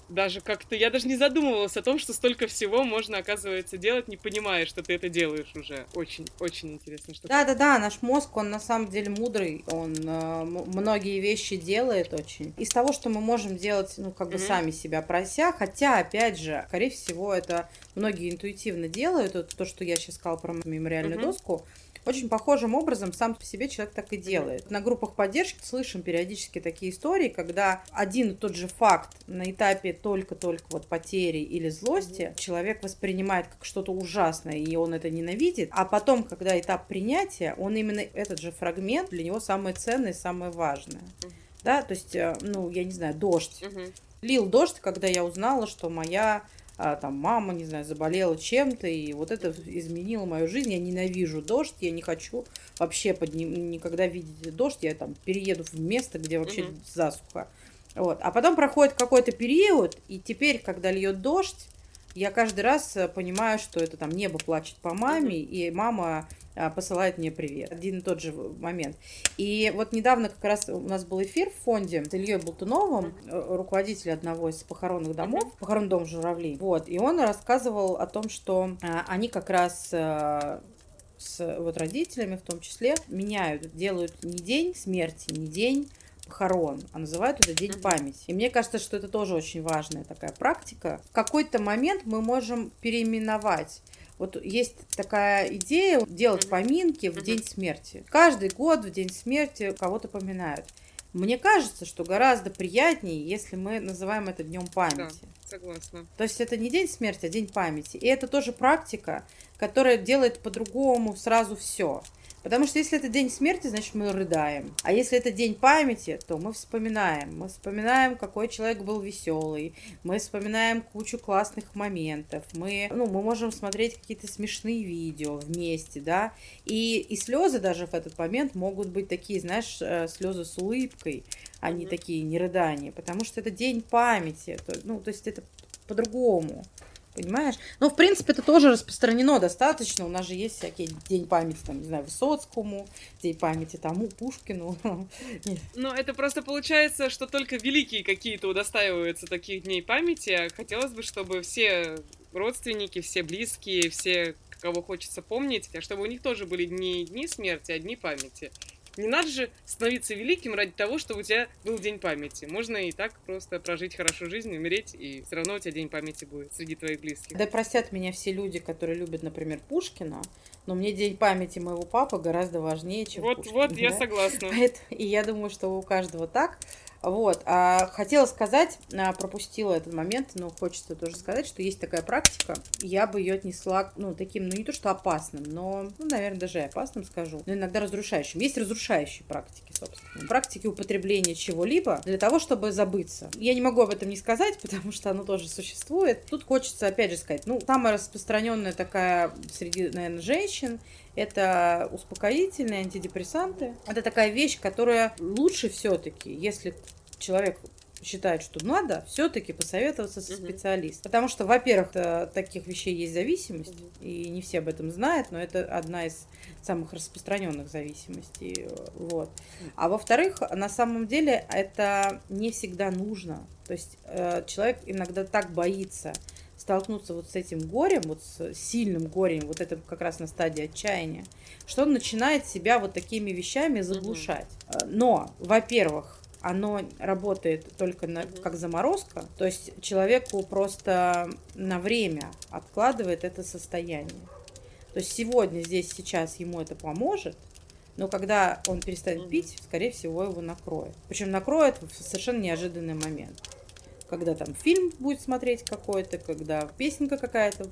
даже как-то... Я даже не задумывалась о том, что столько всего можно, оказывается, делать, не понимая, что ты это делаешь уже. Очень, очень интересно. Что Да-да-да, наш мозг, он на самом деле мудрый, он э, многие вещи делает очень. Из того, что мы можем делать, ну, как бы mm-hmm. сами себя прося, хотя, опять же, скорее всего, это многие интуитивно делают, это то, что я сейчас сказала про мемориальную mm-hmm. доску, очень похожим образом сам по себе человек так и делает. На группах поддержки слышим периодически такие истории, когда один и тот же факт на этапе только-только вот потери или злости человек воспринимает как что-то ужасное, и он это ненавидит, а потом, когда этап принятия, он именно этот же фрагмент для него самое ценное, самое важное. Да, то есть, э, ну, я не знаю, дождь. Лил дождь, когда я узнала, что моя а, там мама, не знаю, заболела чем-то, и вот это изменило мою жизнь. Я ненавижу дождь, я не хочу вообще под ним, никогда видеть дождь, я там перееду в место, где вообще угу. засуха. Вот. А потом проходит какой-то период, и теперь, когда льет дождь, я каждый раз э, понимаю, что это там небо плачет по маме, mm-hmm. и мама посылает мне привет. Один и тот же момент. И вот недавно как раз у нас был эфир в фонде с Ильей Болтуновым, mm-hmm. руководитель одного из похоронных домов, похоронный дом Журавлей. Вот, и он рассказывал о том, что а, они как раз а, с вот родителями в том числе меняют, делают не день смерти, не день похорон, а называют это День памяти. И мне кажется, что это тоже очень важная такая практика. В какой-то момент мы можем переименовать вот есть такая идея делать поминки в день смерти. Каждый год в день смерти кого-то поминают. Мне кажется, что гораздо приятнее, если мы называем это днем памяти. Да, согласна. То есть это не день смерти, а день памяти. И это тоже практика, которая делает по-другому сразу все. Потому что если это день смерти, значит мы рыдаем. А если это день памяти, то мы вспоминаем. Мы вспоминаем, какой человек был веселый. Мы вспоминаем кучу классных моментов. Мы, ну, мы можем смотреть какие-то смешные видео вместе, да. И, и слезы даже в этот момент могут быть такие, знаешь, э, слезы с улыбкой, а не такие не рыдания. Потому что это день памяти. Ну, то есть это по-другому. Понимаешь? Ну, в принципе, это тоже распространено достаточно. У нас же есть всякие день памяти, там, не знаю, Высоцкому, день памяти тому, Пушкину. Ну, это просто получается, что только великие какие-то удостаиваются таких дней памяти. А хотелось бы, чтобы все родственники, все близкие, все, кого хочется помнить, а чтобы у них тоже были не дни смерти, а дни памяти. Не надо же становиться великим ради того, чтобы у тебя был день памяти. Можно и так просто прожить хорошо жизнь, умереть, и все равно у тебя день памяти будет среди твоих близких. Да простят меня все люди, которые любят, например, Пушкина, но мне день памяти моего папы гораздо важнее, чем Вот, Пушкин, вот, да? я согласна. И я думаю, что у каждого так. Вот. А хотела сказать, а, пропустила этот момент, но хочется тоже сказать, что есть такая практика. Я бы ее отнесла, ну, таким, ну, не то что опасным, но, ну, наверное, даже опасным скажу, но иногда разрушающим. Есть разрушающие практики, собственно. Практики употребления чего-либо для того, чтобы забыться. Я не могу об этом не сказать, потому что оно тоже существует. Тут хочется, опять же, сказать, ну, самая распространенная такая среди, наверное, женщин это успокоительные, антидепрессанты. Это такая вещь, которая лучше все-таки, если человек считает, что надо, все-таки посоветоваться со специалистом. Потому что, во-первых, таких вещей есть зависимость, и не все об этом знают, но это одна из самых распространенных зависимостей. Вот. А во-вторых, на самом деле это не всегда нужно. То есть э, человек иногда так боится столкнуться вот с этим горем, вот с сильным горем, вот это как раз на стадии отчаяния, что он начинает себя вот такими вещами заглушать. Угу. Но, во-первых, оно работает только на, как заморозка, то есть человеку просто на время откладывает это состояние. То есть сегодня, здесь, сейчас ему это поможет, но когда он перестанет пить, скорее всего, его накроет. Причем накроет в совершенно неожиданный момент когда там фильм будет смотреть какой-то, когда песенка какая-то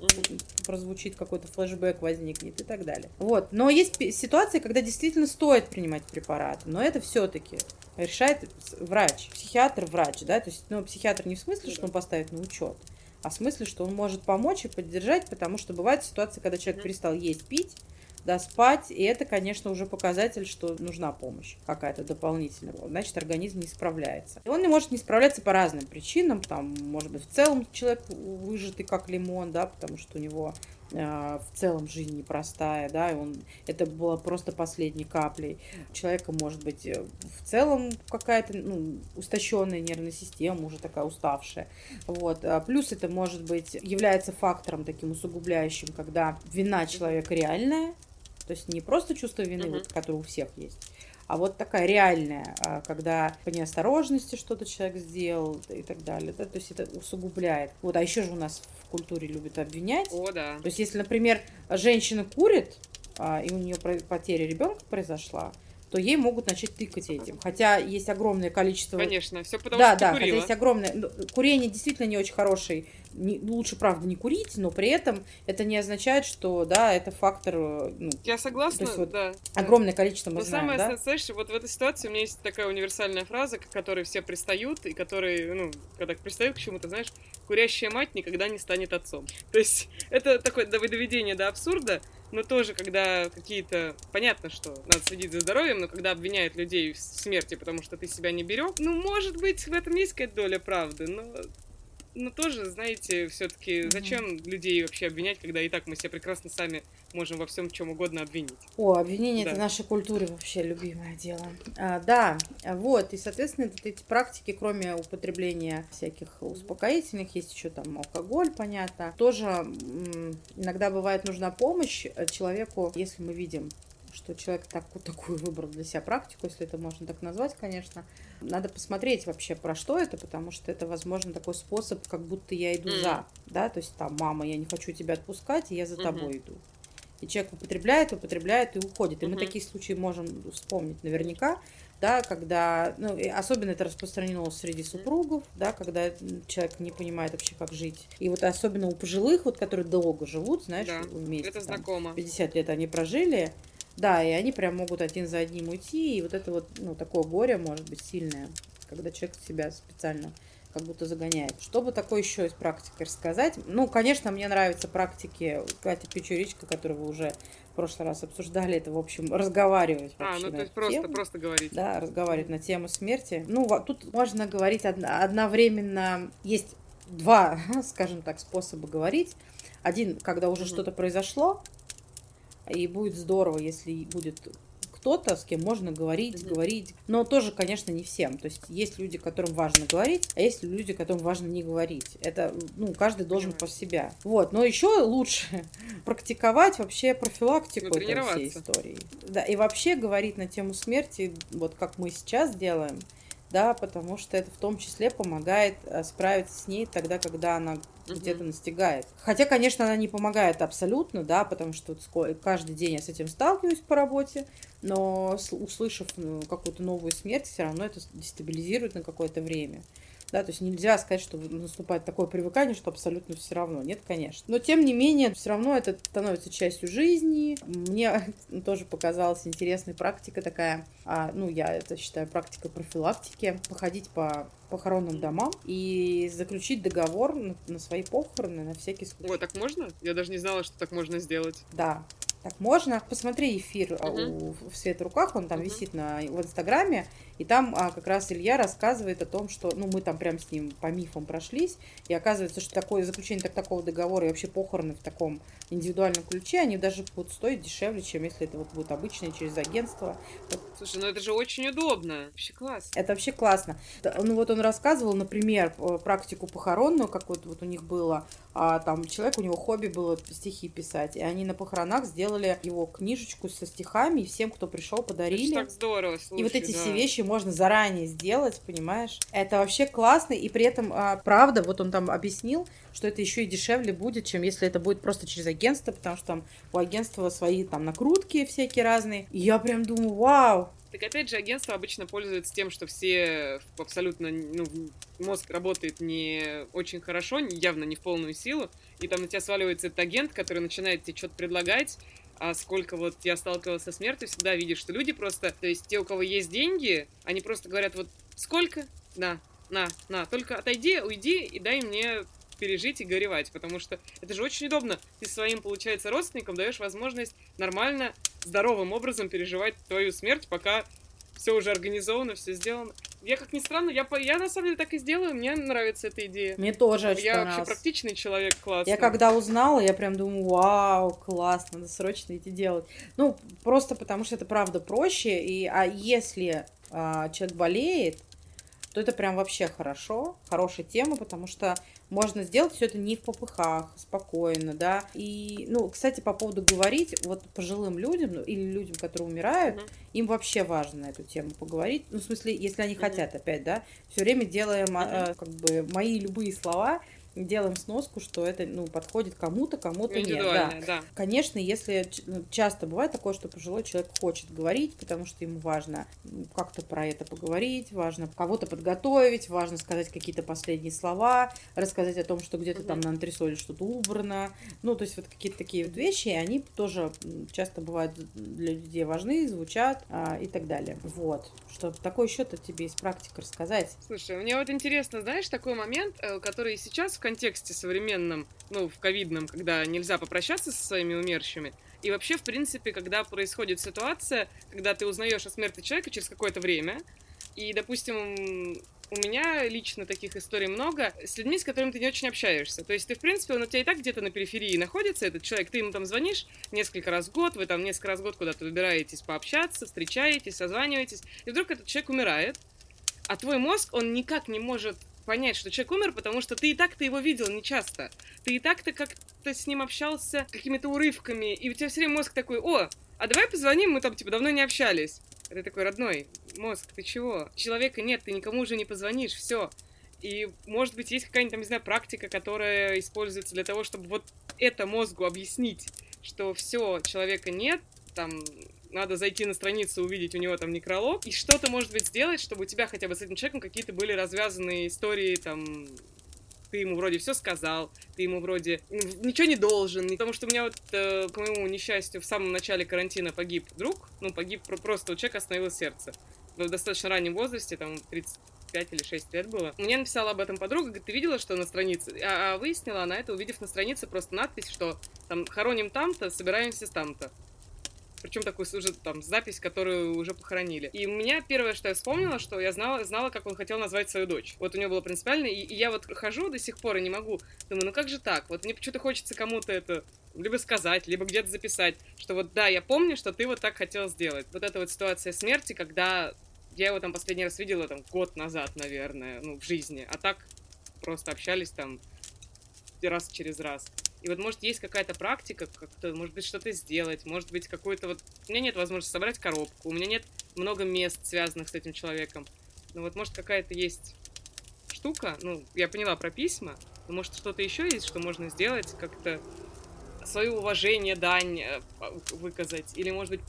прозвучит, какой-то флешбэк возникнет и так далее. Вот. Но есть ситуации, когда действительно стоит принимать препараты, но это все-таки решает врач, психиатр, врач, да, то есть, ну, психиатр не в смысле, что он поставит на учет, а в смысле, что он может помочь и поддержать, потому что бывают ситуации, когда человек перестал есть, пить, да, спать, и это, конечно, уже показатель, что нужна помощь какая-то дополнительная. Значит, организм не справляется. И он не может не справляться по разным причинам, там, может быть, в целом человек выжатый как лимон, да, потому что у него э, в целом жизнь непростая, да, и он, это было просто последней каплей. У человека может быть э, в целом какая-то ну, устощенная нервная система, уже такая уставшая. Вот. А плюс это может быть является фактором таким усугубляющим, когда вина человека реальная, то есть не просто чувство вины, uh-huh. вот, которое у всех есть, а вот такая реальная, а, когда по неосторожности что-то человек сделал и так далее. Да? То есть это усугубляет. Вот, а еще же у нас в культуре любят обвинять. О, да. То есть если, например, женщина курит, а, и у нее потеря ребенка произошла, то ей могут начать тыкать этим. Хотя есть огромное количество... Конечно, все потому да, что Да, да, хотя есть огромное... Ну, курение действительно не очень хороший не, лучше, правда, не курить, но при этом это не означает, что, да, это фактор... Э, ну, Я согласна, то есть, вот, да. Огромное количество мы но знаем, самое, да? знаешь, вот в этой ситуации у меня есть такая универсальная фраза, к которой все пристают, и которые, ну, когда пристают к чему-то, знаешь, курящая мать никогда не станет отцом. То есть это такое доведение до абсурда, но тоже, когда какие-то... Понятно, что надо следить за здоровьем, но когда обвиняют людей в смерти, потому что ты себя не берег, ну, может быть, в этом есть какая-то доля правды, но но тоже, знаете, все-таки mm-hmm. зачем людей вообще обвинять, когда и так мы себя прекрасно сами можем во всем чем угодно обвинить. О, обвинение да. это нашей культуре вообще любимое дело. А, да, вот, и, соответственно, эти практики, кроме употребления всяких успокоительных, есть еще там алкоголь, понятно. Тоже иногда бывает нужна помощь человеку, если мы видим что человек так, такую выбрал для себя практику, если это можно так назвать, конечно. Надо посмотреть вообще, про что это, потому что это, возможно, такой способ, как будто я иду mm. за, да, то есть там, мама, я не хочу тебя отпускать, и я за mm-hmm. тобой иду. И человек употребляет, употребляет и уходит. И mm-hmm. мы такие случаи можем вспомнить наверняка, да, когда, ну, особенно это распространено среди супругов, да, когда человек не понимает вообще, как жить. И вот особенно у пожилых, вот, которые долго живут, знаешь, да, вместе. Это там, знакомо. 50 лет они прожили, да, и они прям могут один за одним уйти, и вот это вот, ну, такое горе может быть сильное, когда человек себя специально как будто загоняет. Что бы такое еще из практики рассказать? Ну, конечно, мне нравятся практики Кати Печуричка, которую вы уже в прошлый раз обсуждали. Это, в общем, разговаривать а, вообще А, ну, то есть просто, тему. просто говорить. Да, разговаривать на тему смерти. Ну, тут можно говорить одновременно... Есть два, скажем так, способа говорить. Один, когда уже mm-hmm. что-то произошло, и будет здорово, если будет кто-то, с кем можно говорить, mm-hmm. говорить. Но тоже, конечно, не всем. То есть есть люди, которым важно говорить, а есть люди, которым важно не говорить. Это, ну, каждый должен Понимаю. по себя. Вот. Но еще лучше практиковать вообще профилактику этой всей истории. Да, и вообще говорить на тему смерти, вот как мы сейчас делаем, да, потому что это в том числе помогает э, справиться с ней тогда, когда она Мгм. где-то настигает. Хотя, конечно, она не помогает абсолютно, да, потому что каждый день я с этим сталкиваюсь по работе, но услышав ну, какую-то новую смерть, все равно это дестабилизирует на какое-то время. Да, то есть нельзя сказать, что наступает такое привыкание, что абсолютно все равно. Нет, конечно. Но тем не менее, все равно это становится частью жизни. Мне тоже показалась интересной практика такая. а, ну, я это считаю практикой профилактики. Походить по похоронным домам и заключить договор на, на свои похороны на всякий случай. Ой, так можно? Я даже не знала, что так можно сделать. Да, так можно. Посмотри эфир Мгм. у, в свет в руках, он там Мгм. висит на, в Инстаграме, и там а, как раз Илья рассказывает о том, что, ну, мы там прям с ним по мифам прошлись, и оказывается, что такое заключение так, такого договора и вообще похороны в таком индивидуальном ключе, они даже будут стоить дешевле, чем если это вот будет обычное через агентство. Слушай, ну это же очень удобно. Вообще класс. Это вообще классно. Ну вот он рассказывал, например, практику похоронную, как вот, вот у них было. А, там человек, у него хобби было стихи писать. И они на похоронах сделали его книжечку со стихами, и всем, кто пришел, Это подарили. так здорово, слушай, И вот эти да. все вещи можно заранее сделать, понимаешь? Это вообще классно, и при этом, а, правда, вот он там объяснил, что это еще и дешевле будет, чем если это будет просто через агентство, потому что там у агентства свои там накрутки всякие разные. И я прям думаю, вау, Так опять же, агентство обычно пользуется тем, что все абсолютно, ну, мозг работает не очень хорошо, явно не в полную силу, и там на тебя сваливается этот агент, который начинает тебе что-то предлагать, а сколько вот я сталкивалась со смертью, всегда видишь, что люди просто, то есть те, у кого есть деньги, они просто говорят, вот сколько? На, на, на, только отойди, уйди и дай мне пережить и горевать, потому что это же очень удобно. Ты своим, получается, родственникам даешь возможность нормально, здоровым образом переживать твою смерть, пока все уже организовано, все сделано. Я, как ни странно, я, я на самом деле так и сделаю, мне нравится эта идея. мне тоже очень я вообще понравилось. практичный человек, классный. Я когда узнала, я прям думаю, вау, класс, надо срочно идти делать. Ну, просто потому что это правда проще, и, а если а, человек болеет, то это прям вообще хорошо, хорошая тема, потому что можно сделать все это не в попыхах, спокойно, да. И, ну, кстати, по поводу говорить, вот пожилым людям, ну, или людям, которые умирают, Мгм. им вообще важно на эту тему поговорить. Ну, в смысле, если они Мгм. хотят, опять, да, все время делаем, Мгм. а, как бы, мои любые слова, делаем сноску, что это, ну, подходит кому-то, кому-то нет, да. Да. Конечно, если ну, часто бывает такое, что пожилой человек хочет говорить, потому что ему важно м, как-то про это поговорить, важно кого-то подготовить, важно сказать какие-то последние слова, рассказать о том, что где-то там Мгм. на антресоле что-то убрано. Ну, то есть вот какие-то такие вот вещи, они тоже часто бывают для людей важны, звучат а, и так далее. Вот. Что такое еще-то тебе из практики рассказать? Слушай, мне вот интересно, знаешь, такой момент, э, который сейчас в контексте современном, ну, в ковидном, когда нельзя попрощаться со своими умершими, и вообще, в принципе, когда происходит ситуация, когда ты узнаешь о смерти человека через какое-то время, и, допустим, у меня лично таких историй много с людьми, с которыми ты не очень общаешься. То есть ты, в принципе, он у тебя и так где-то на периферии находится, этот человек, ты ему там звонишь несколько раз в год, вы там несколько раз в год куда-то выбираетесь пообщаться, встречаетесь, созваниваетесь, и вдруг этот человек умирает, а твой мозг, он никак не может понять, что человек умер, потому что ты и так-то его видел нечасто. Ты и так-то как-то с ним общался какими-то урывками, и у тебя все время мозг такой, о, а давай позвоним, мы там, типа, давно не общались. Ты такой, родной, мозг, ты чего? Человека нет, ты никому уже не позвонишь, все. И, может быть, есть какая-нибудь, там, не знаю, практика, которая используется для того, чтобы вот это мозгу объяснить, что все, человека нет, там, надо зайти на страницу, увидеть у него там некролог, и что-то, может быть, сделать, чтобы у тебя хотя бы с этим человеком какие-то были развязанные истории, там, ты ему вроде все сказал, ты ему вроде ну, ничего не должен, потому что у меня вот, э, к моему несчастью, в самом начале карантина погиб друг, ну, погиб про- просто, у человека остановилось сердце в достаточно раннем возрасте, там, 35 или 6 лет было. Мне написала об этом подруга, говорит, ты видела, что на странице? А, а выяснила она это, увидев на странице просто надпись, что там хороним там-то, собираемся там-то. Причем такую уже там запись, которую уже похоронили. И у меня первое, что я вспомнила, что я знала, знала, как он хотел назвать свою дочь. Вот у него было принципиально, и, и я вот хожу до сих пор и не могу. Думаю, ну как же так? Вот мне почему-то хочется кому-то это либо сказать, либо где-то записать, что вот да, я помню, что ты вот так хотел сделать. Вот эта вот ситуация смерти, когда я его там последний раз видела там год назад, наверное, ну, в жизни, а так просто общались там раз через раз. И вот, может, есть какая-то практика, как-то, может быть, что-то сделать, может быть, какой-то вот... У меня нет возможности собрать коробку, у меня нет много мест, связанных с этим человеком. но вот может какая-то есть штука, ну, я поняла про письма, но может что-то еще есть, что можно сделать, как-то свое уважение, дань э, выказать, или, может быть,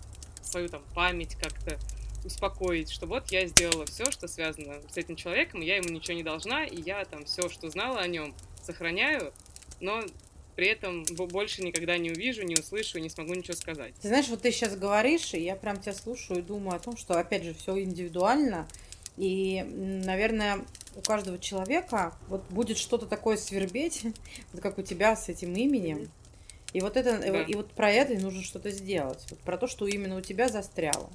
свою там память как-то успокоить, что вот я сделала все, что связано с этим человеком, я ему ничего не должна, и я там все, что знала о нем, сохраняю, но при этом больше никогда не увижу, не услышу, не смогу ничего сказать. Ты знаешь, вот ты сейчас говоришь, и я прям тебя слушаю и думаю о том, что, опять же, все индивидуально, и, наверное, у каждого человека вот будет что-то такое свербеть, вот как у тебя с этим именем. И вот это, да. и вот про это нужно что-то сделать. Вот про то, что именно у тебя застряло.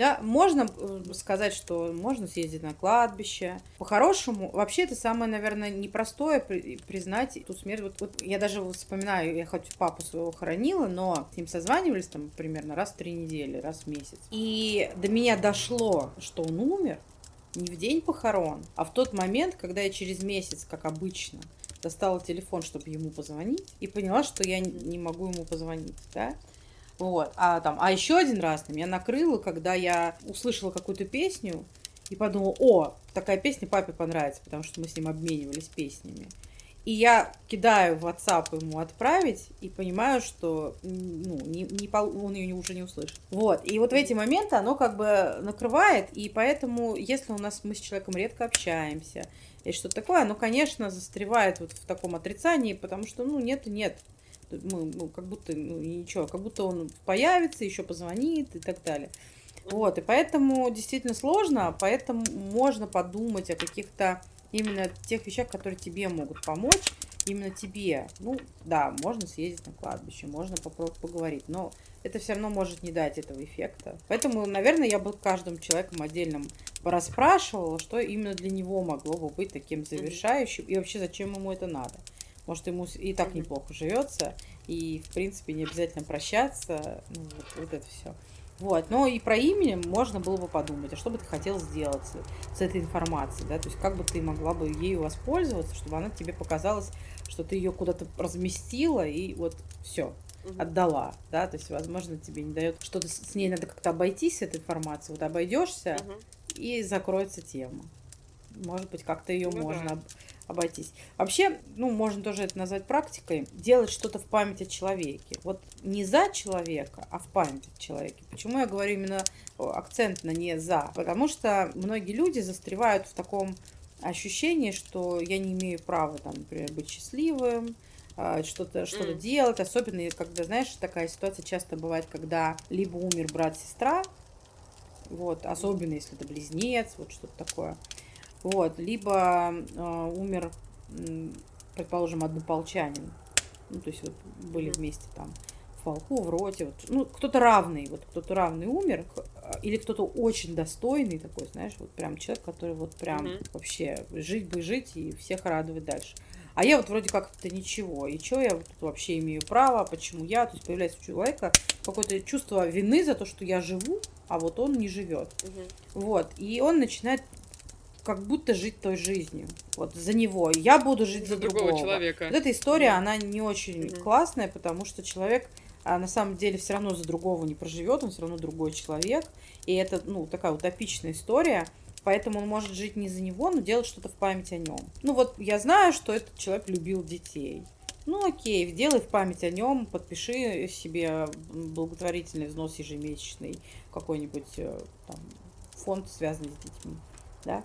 Да, можно э, сказать, что можно съездить на кладбище. По-хорошему, вообще это самое, наверное, непростое признать эту смерть. Вот, вот я даже вспоминаю, я хоть папу своего хоронила, но с ним созванивались там примерно раз в три недели, раз в месяц. И до меня дошло, что он умер, не в день похорон, а в тот момент, когда я через месяц, как обычно, достала телефон, чтобы ему позвонить, и поняла, что я не могу ему позвонить, да. Вот. А там, а еще один раз меня накрыло, когда я услышала какую-то песню и подумала, о, такая песня папе понравится, потому что мы с ним обменивались песнями. И я кидаю в WhatsApp ему отправить и понимаю, что ну, не, не, он ее уже не услышит. Вот. И вот в эти моменты оно как бы накрывает, и поэтому, если у нас мы с человеком редко общаемся, и что-то такое, оно, конечно, застревает вот в таком отрицании, потому что, ну, нет нет. Мы, ну, как будто, ну, ничего, как будто он появится, еще позвонит и так далее. Вот, и поэтому действительно сложно, поэтому можно подумать о каких-то именно тех вещах, которые тебе могут помочь, именно тебе. Ну, да, можно съездить на кладбище, можно попробовать поговорить, но это все равно может не дать этого эффекта. Поэтому, наверное, я бы каждым человеком отдельным расспрашивала, что именно для него могло бы быть таким завершающим, и вообще зачем ему это надо. Может, ему и так неплохо живется, и, в принципе, не обязательно прощаться, ну, вот, вот это все. Вот, но и про имя можно было бы подумать, а что бы ты хотел сделать с, этой информацией, да, то есть как бы ты могла бы ею воспользоваться, чтобы она тебе показалась, что ты ее куда-то разместила и вот все, угу. отдала, да, то есть, возможно, тебе не дает что-то с ней надо как-то обойтись с этой информацией, вот обойдешься угу. и закроется тема. Может быть, как-то ее ну, можно да обойтись. Вообще, ну, можно тоже это назвать практикой, делать что-то в память о человеке. Вот не за человека, а в память о человеке. Почему я говорю именно акцент на не за? Потому что многие люди застревают в таком ощущении, что я не имею права, там, например, быть счастливым, а, что-то что mm. делать, особенно когда, знаешь, такая ситуация часто бывает, когда либо умер брат-сестра, вот, особенно если это близнец, вот что-то такое, вот, либо э, умер, предположим, однополчанин. Ну, то есть вот были вместе там в полку, в роте. Вот, ну, кто-то равный, вот кто-то равный умер, а, или кто-то очень достойный такой, знаешь, вот прям человек, который вот прям mm вообще жить бы жить и всех радовать дальше. А я вот вроде как-то ничего. И что я тут вообще имею право, почему я? То есть появляется у человека какое-то чувство вины за то, что я живу, а вот он не живет. Угу. Вот. И он начинает как будто жить той жизнью. Вот за него. Я буду жить за, за другого. другого человека. Вот эта история, да. она не очень угу. классная, потому что человек а на самом деле все равно за другого не проживет, он все равно другой человек. И это, ну, такая утопичная история. Поэтому он может жить не за него, но делать что-то в память о нем. Ну вот я знаю, что этот человек любил детей. Ну окей, сделай в память о нем, подпиши себе благотворительный взнос ежемесячный, какой-нибудь э, там, фонд, связанный с детьми. Да?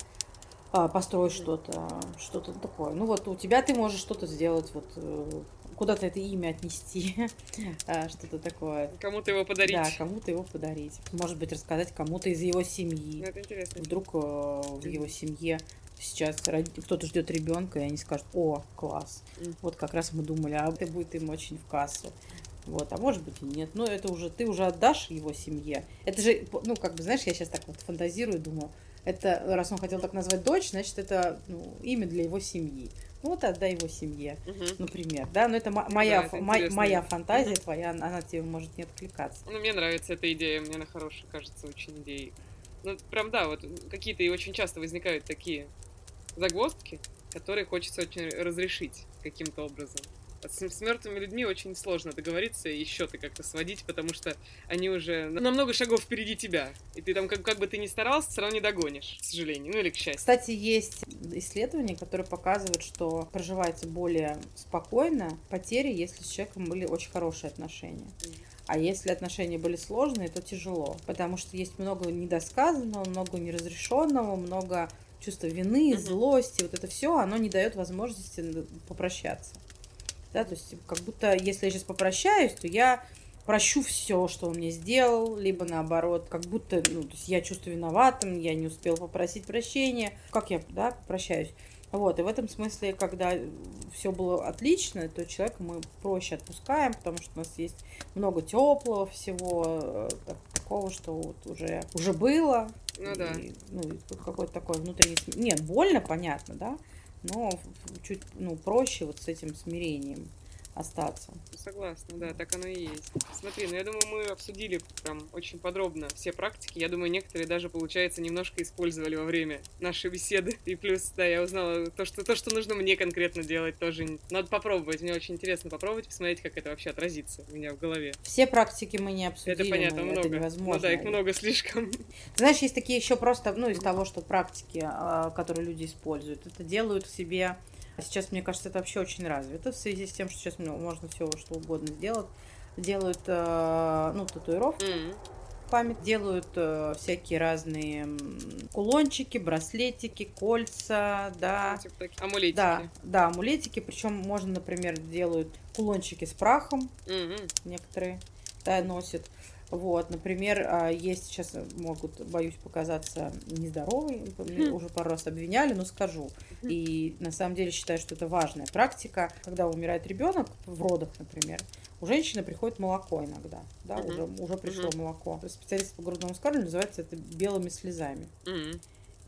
А, построить что-то, что-то такое. Ну вот у тебя ты можешь что-то сделать, вот э, куда-то это имя отнести, а, что-то такое. Кому-то его подарить. Да, кому-то его подарить. Может быть, рассказать кому-то из его семьи. Это интересно. Вдруг э, в его семье сейчас кто-то ждет ребенка, и они скажут, о, класс. Вот как раз мы думали, а это будет им очень в кассу. Вот, а может быть и нет. Но это уже, ты уже отдашь его семье. Это же, ну, как бы, знаешь, я сейчас так вот фантазирую, думаю, это, раз он хотел так назвать дочь, значит, это ну, имя для его семьи. Ну, вот отдай его семье, угу. например, да, но это моя, да, это моя, моя фантазия угу. твоя, она тебе может не откликаться. Ну, мне нравится эта идея, мне она хорошая, кажется, очень идеей. Ну, прям да, вот какие-то и очень часто возникают такие загвоздки, которые хочется очень разрешить каким-то образом. С, с мертвыми людьми очень сложно договориться и счеты как-то сводить, потому что они уже на много шагов впереди тебя. И ты там, как, как бы ты ни старался, все равно не догонишь, к сожалению. Ну или к счастью. Кстати, есть исследования, которые показывают, что проживается более спокойно потери, если с человеком были очень хорошие отношения. А если отношения были сложные, то тяжело, потому что есть много недосказанного, много неразрешенного, много чувства вины, злости, вот это все, оно не дает возможности попрощаться. Да, то есть как будто если я сейчас попрощаюсь, то я прощу все, что он мне сделал, либо наоборот, как будто, ну, то есть я чувствую виноватым, я не успел попросить прощения, как я, да, прощаюсь. Вот, и в этом смысле, когда все было отлично, то человека мы проще отпускаем, потому что у нас есть много теплого всего, э, так- такого, что вот уже, уже было. Ну да. И, ну, и тут какой-то такой внутренний... Нет, больно, понятно, да, но чуть, ну, проще вот с этим смирением остаться. Согласна, да, так оно и есть. Смотри, ну я думаю, мы обсудили прям очень подробно все практики. Я думаю, некоторые даже, получается, немножко использовали во время нашей беседы. И плюс, да, я узнала то, что, то, что нужно мне конкретно делать, тоже надо попробовать. Мне очень интересно попробовать, посмотреть, как это вообще отразится у меня в голове. Все практики мы не обсудили, это понятно, ну, много. это невозможно. Ну да, их много слишком. Знаешь, есть такие еще просто, ну, из того, что практики, а, которые люди используют, это делают себе... а Сейчас, мне кажется, это вообще очень развито в связи с тем, что сейчас ну, можно все что угодно сделать. Делают, э, ну, татуировки, М, память, делают э, всякие разные кулончики, браслетики, кольца, да. типа амулетики. Да, да, амулетики. Причем можно, например, делают кулончики с прахом, м. некоторые да, носят. Вот, например, а, есть сейчас э, могут, боюсь, показаться нездоровые, меня Хм. уже пару раз обвиняли, но скажу. И на самом деле считаю, что это важная практика. Когда умирает ребенок в родах, например, у женщины приходит молоко иногда, да, уже, уже пришло молоко. Специалисты по грудному вскармливанию называется это белыми слезами.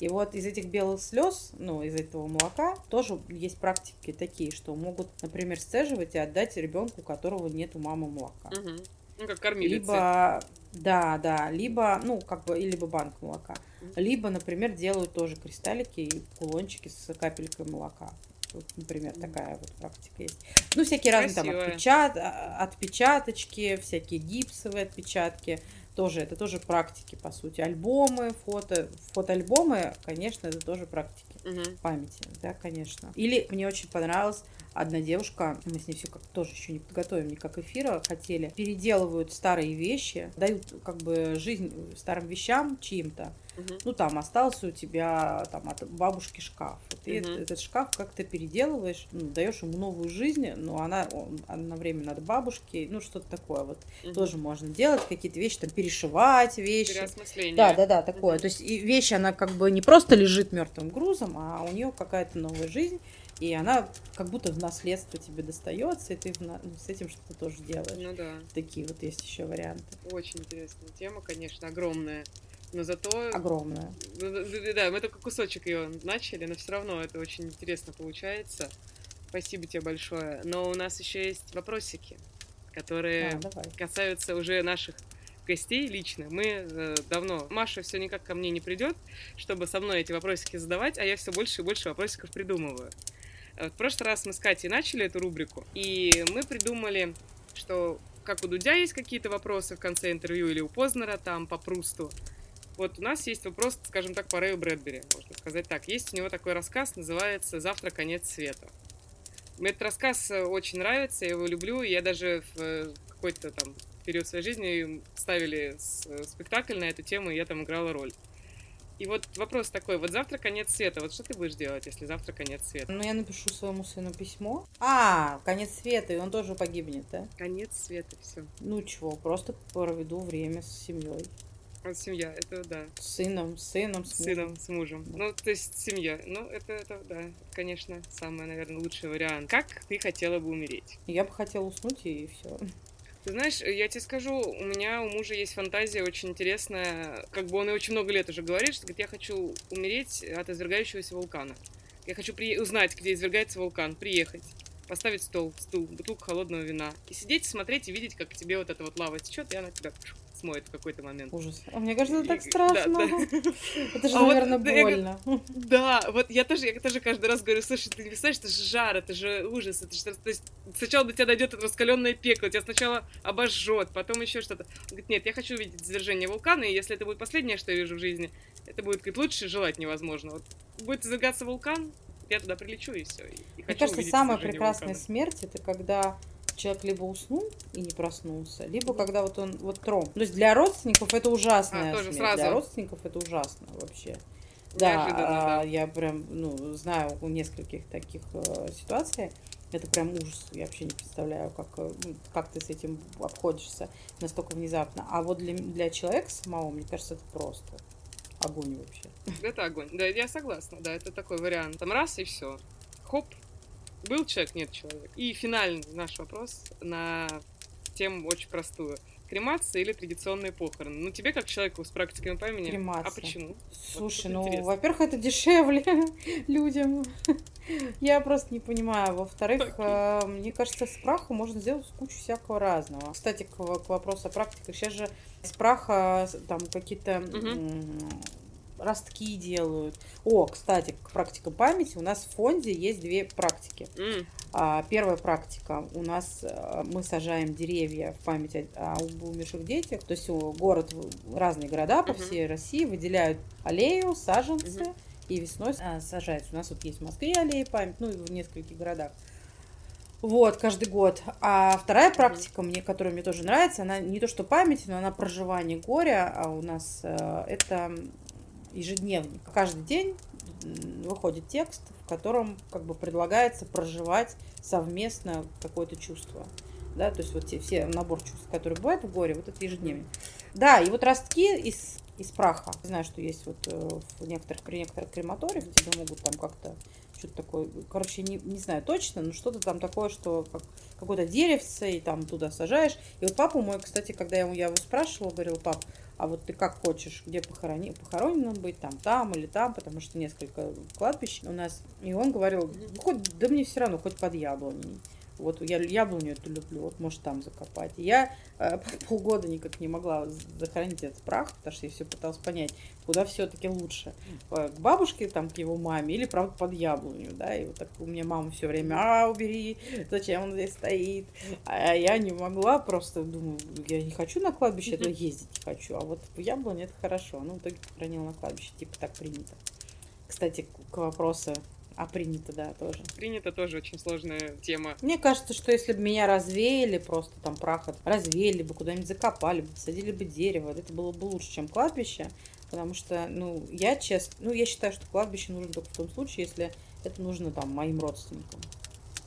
И вот из этих белых слез, ну, из этого молока, тоже есть практики такие, что могут, например, сцеживать и отдать ребенку, у которого нет у мамы молока. мгм. Ну, как кормилица. Либо, да, да, либо, ну, как бы, либо банк молока. Либо, например, делают тоже кристаллики и кулончики с капелькой молока. Вот, например, такая вот практика есть. Ну, всякие разные там Красивая. отпечат, а- отпечаточки, всякие гипсовые отпечатки. Тоже, это тоже практики, по сути. Альбомы, фото. Фотоальбомы, конечно, это тоже практики Мгм. памяти, да, конечно. Или мне очень понравилась одна девушка, мы с ней все как тоже еще не подготовим никак эфира, хотели, переделывают старые вещи, дают как бы жизнь старым вещам чьим-то. Мгм. Ну, там остался у тебя там от бабушки шкаф. Ты Мгм. этот, шкаф как-то переделываешь, ну, даешь ему новую жизнь, но она он одновременно от бабушки, ну, что-то такое вот. Мгм. Тоже можно делать, какие-то вещи, там, перешивать вещи. Да, да, да, такое. Мгм. То есть и вещь, она как бы не просто лежит мертвым грузом, а у нее какая-то новая жизнь, и она как будто в наследство тебе достается, и ты на- ну, с этим что-то тоже делаешь. Ну да. Такие вот есть еще варианты. Очень интересная тема, конечно, огромная. Но зато... Огромное. Ну, да, да, да, мы только кусочек ее начали, но все равно это очень интересно получается. Спасибо тебе большое. Но у нас еще есть вопросики, которые А, давай. касаются уже наших гостей лично. Мы э, давно... Маша все никак ко мне не придет, чтобы со мной эти вопросики задавать, а я все больше и больше вопросиков придумываю. Э, В прошлый раз мы с Катей начали эту рубрику, и мы придумали, что как у Дудя есть какие-то вопросы в конце интервью или у Познера там по Прусту, вот у нас есть вопрос, скажем так, по Рэю Брэдбери, можно сказать так. Есть у него такой рассказ, называется «Завтра конец света». Мне этот рассказ э, очень нравится, я его люблю, я даже в э, какой-то там период своей жизни ставили спектакль на эту тему, и я там играла роль. И вот вопрос такой, вот завтра конец света, вот что ты будешь делать, если завтра конец света? Ну, я напишу своему сыну письмо. А, конец света, и он тоже погибнет, да? Конец света, все. Ну чего, просто проведу время с семьей. Вот семья, это да, С сыном, с сыном, с мужем. сыном, с мужем. Ну, то есть семья. Ну, это, это, да, конечно, самый, наверное, лучший вариант. Как ты хотела бы умереть? Я бы хотела уснуть и все. Ты знаешь, я тебе скажу, у меня у мужа есть фантазия очень интересная. Как бы он и очень много лет уже говорит, что говорит, я хочу умереть от извергающегося вулкана. Я хочу при... узнать, где извергается вулкан, приехать, поставить стол, стул, бутылку холодного вина и сидеть, смотреть и видеть, как к тебе вот эта вот лава течет, и она тебя смоет в какой-то момент. Ужас. А мне кажется, это так страшно. да, да. Это же, А вот, наверное, я больно. Да, вот я тоже, я тоже каждый раз говорю, слушай, ты не представляешь, это же жар, это же ужас, это же, то есть сначала до тебя дойдет это раскаленное пекло, тебя сначала обожжет, потом еще что-то. Он говорит, нет, я хочу увидеть извержение вулкана, и если это будет последнее, что я вижу в жизни, это будет, говорит, лучше желать невозможно. Вот будет извергаться вулкан, я туда прилечу и все. И, Мне кажется, самая прекрасная вулкана. смерть это когда человек либо уснул и не проснулся, либо когда вот он вот тромб. То есть для родственников это ужасная А, тоже смерть. сразу. Для родственников это ужасно вообще. Да, а, я прям, ну, знаю у нескольких таких э, ситуаций. Это прям ужас. Я вообще не представляю, как, э, ну, как ты с этим обходишься настолько внезапно. А вот для, для человека самого, мне кажется, это просто огонь вообще. Это огонь. Да, я согласна, да, это такой вариант. Там раз и все. Хоп, был человек, нет человека. И финальный наш вопрос на тему очень простую. Кремация или традиционные похороны? Ну, тебе, как человеку с практикой памяти, а Кремация. почему? Слушай, тут ну, во-первых, это дешевле людям. Я просто не понимаю. Во-вторых, э, мне кажется, с праха можно сделать кучу всякого разного. Кстати, к, к вопросу о практиках. Сейчас же из праха с- там какие-то Мгм. Ростки делают. О, кстати, к практикам памяти у нас в фонде есть две практики. М, А, Первая практика. У нас э, мы сажаем деревья в память о, об умерших детях. То есть о, город, разные города по Мгм. всей России выделяют аллею, саженцы, Мгм. и весной а, сажается. У нас вот есть в Москве аллея память, ну и в нескольких городах. Вот, каждый год. А вторая практика, мне, которая мне тоже нравится, она не то что память, но она проживание горя, а у нас э, это ежедневник. Каждый день выходит текст, в котором как бы предлагается проживать совместно какое-то чувство. Да, то есть вот те, все набор чувств, которые бывают в горе, вот это ежедневник. Да, и вот ростки из, из праха. Знаю, что есть вот э, в некоторых, при некоторых крематориях тебе могут там как-то что-то такое, короче, не, не знаю точно, но что-то там такое, что как, какое-то деревце, и там туда сажаешь. И вот папа мой, кстати, когда я, я его спрашивала, говорил, пап, а вот ты как хочешь, где похорони, похоронен быть, там, там или там, потому что несколько кладбищ у нас. И он говорил, «Ну, хоть, да мне все равно, хоть под яблоней. Вот я яблоню эту люблю, вот может там закопать. Я э, полгода никак не могла захоронить этот прах, потому что я все пыталась понять, куда все-таки лучше. Э, К бабушке, там, к его маме, или, правда, под яблоню, да, и вот так у меня мама все время, а, убери, зачем он здесь стоит. А я не могла, просто думаю, я не хочу на кладбище, это ездить не хочу, а вот в яблоне это хорошо. Ну, в итоге похоронила на кладбище, типа так принято. Кстати, к вопросу, а принято, да, тоже. Принято тоже очень сложная тема. Мне кажется, что если бы меня развеяли, просто там прах развеяли бы, куда-нибудь закопали бы, посадили бы дерево, это было бы лучше, чем кладбище. Потому что, ну, я честно, ну, я считаю, что кладбище нужно только в том случае, если это нужно там моим родственникам.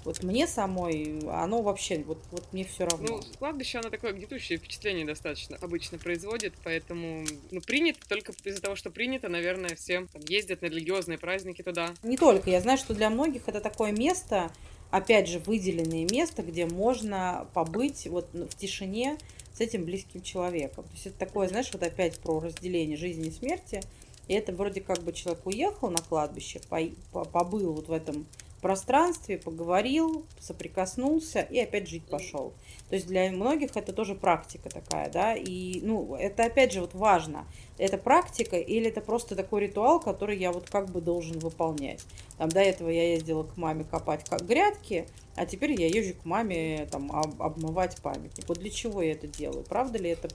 Вот мне самой, оно вообще, вот, вот мне все равно. Ну, кладбище, оно такое гнетущее впечатление достаточно обычно производит, поэтому, ну, принято только из-за того, что принято, наверное, все там, ездят на религиозные праздники туда. Не только. Я знаю, что для многих это такое место, опять же, выделенное место, где можно побыть вот в тишине с этим близким человеком. То есть это такое, знаешь, вот опять про разделение жизни и смерти. И это вроде как бы человек уехал на кладбище, по- по- побыл вот в этом пространстве, поговорил, соприкоснулся и опять жить пошел. То есть для многих это тоже практика такая, да, и, ну, это опять же вот важно, это практика или это просто такой ритуал, который я вот как бы должен выполнять. Там до этого я ездила к маме копать как грядки, а теперь я езжу к маме там об- обмывать памятник. Вот для чего я это делаю? Правда ли это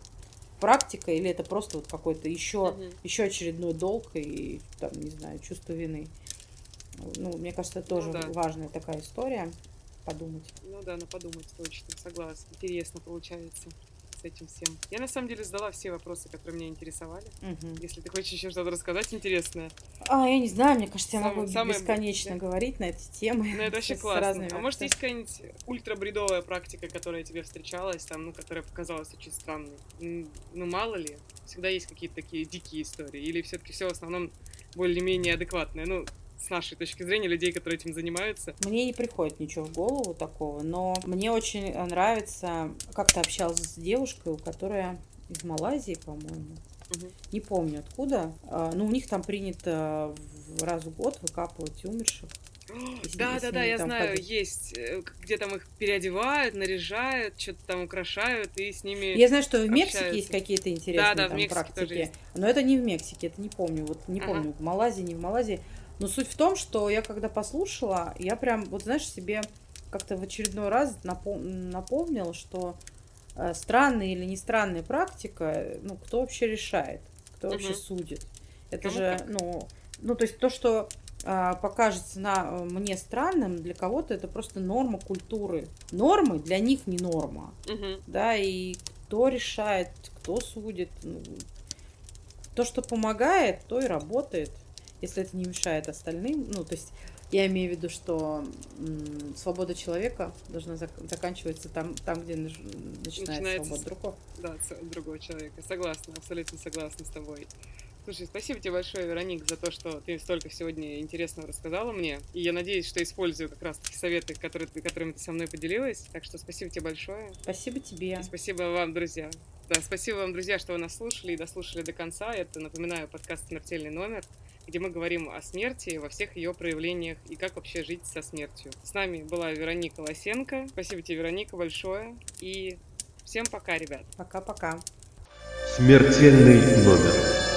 практика или это просто вот какой-то еще, Мгм. еще очередной долг и там, не знаю, чувство вины? Ну, мне кажется, это тоже да. важная такая история. Подумать. Ну да, надо подумать точно, согласна. Интересно получается с этим всем. Я на самом деле задала все вопросы, которые меня интересовали. Мгм. Если ты хочешь еще что-то рассказать интересное, А, я не знаю, мне кажется, я Сам- могу самое- бесконечно да. говорить на эти темы. ну это вообще классно. разными А может есть какая-нибудь ультрабредовая практика, которая тебе встречалась, там, ну, которая показалась очень странной? Ну мало ли, всегда есть какие-то такие дикие истории, или все-таки все в основном более-менее адекватное, ну, с нашей точки зрения, людей, которые этим занимаются. Мне не приходит ничего в голову такого, но мне очень нравится, как-то общалась с девушкой, у которой из Малайзии, по-моему, Мгм. не помню откуда, а, но у них там принято в раз в год выкапывать умерших. Если- Да, если да, да, я знаю, ходят. есть, э, где там их переодевают, наряжают, что-то там украшают, и с ними... Я знаю, что в Мексике общаются. есть какие-то интересные Да, да, в там Мексике тоже практики. есть. Но это не в Мексике, это не помню. Вот не Ага. помню, в Малайзии, не в Малайзии. Но суть в том, что я когда послушала, я прям, вот знаешь, себе как-то в очередной раз напом- напомнила, что э, странная или не странная практика, э, ну, кто вообще решает, кто вообще Мгм. судит. Это Кому же, как. ну, ну, то есть то, что а, покажется на, э, мне странным, для кого-то это просто норма культуры. Нормы для них не норма Мгм. да, и кто решает, кто судит. ну, То, что помогает, то и работает, если это не мешает остальным. Ну, то есть я имею в виду, что свобода человека должна зак- заканчиваться там, там где начинается, Начинается свобода с- другого. Да, другого человека. Согласна, абсолютно согласна с тобой. Слушай, спасибо тебе большое, Вероник, за то, что ты столько сегодня интересного рассказала мне. И я надеюсь, что использую как раз таки советы, которые которыми ты со мной поделилась. Так что спасибо тебе большое. Спасибо тебе. И спасибо вам, друзья. Да, спасибо вам, друзья, что вы нас слушали и дослушали до конца. Это, напоминаю, подкаст «Смертельный номер», где мы говорим о смерти во всех ее проявлениях и как вообще жить со смертью. С нами была Вероника Лосенко. Спасибо тебе, Вероника, большое. И всем пока, ребят. Пока-пока. Смертельный номер.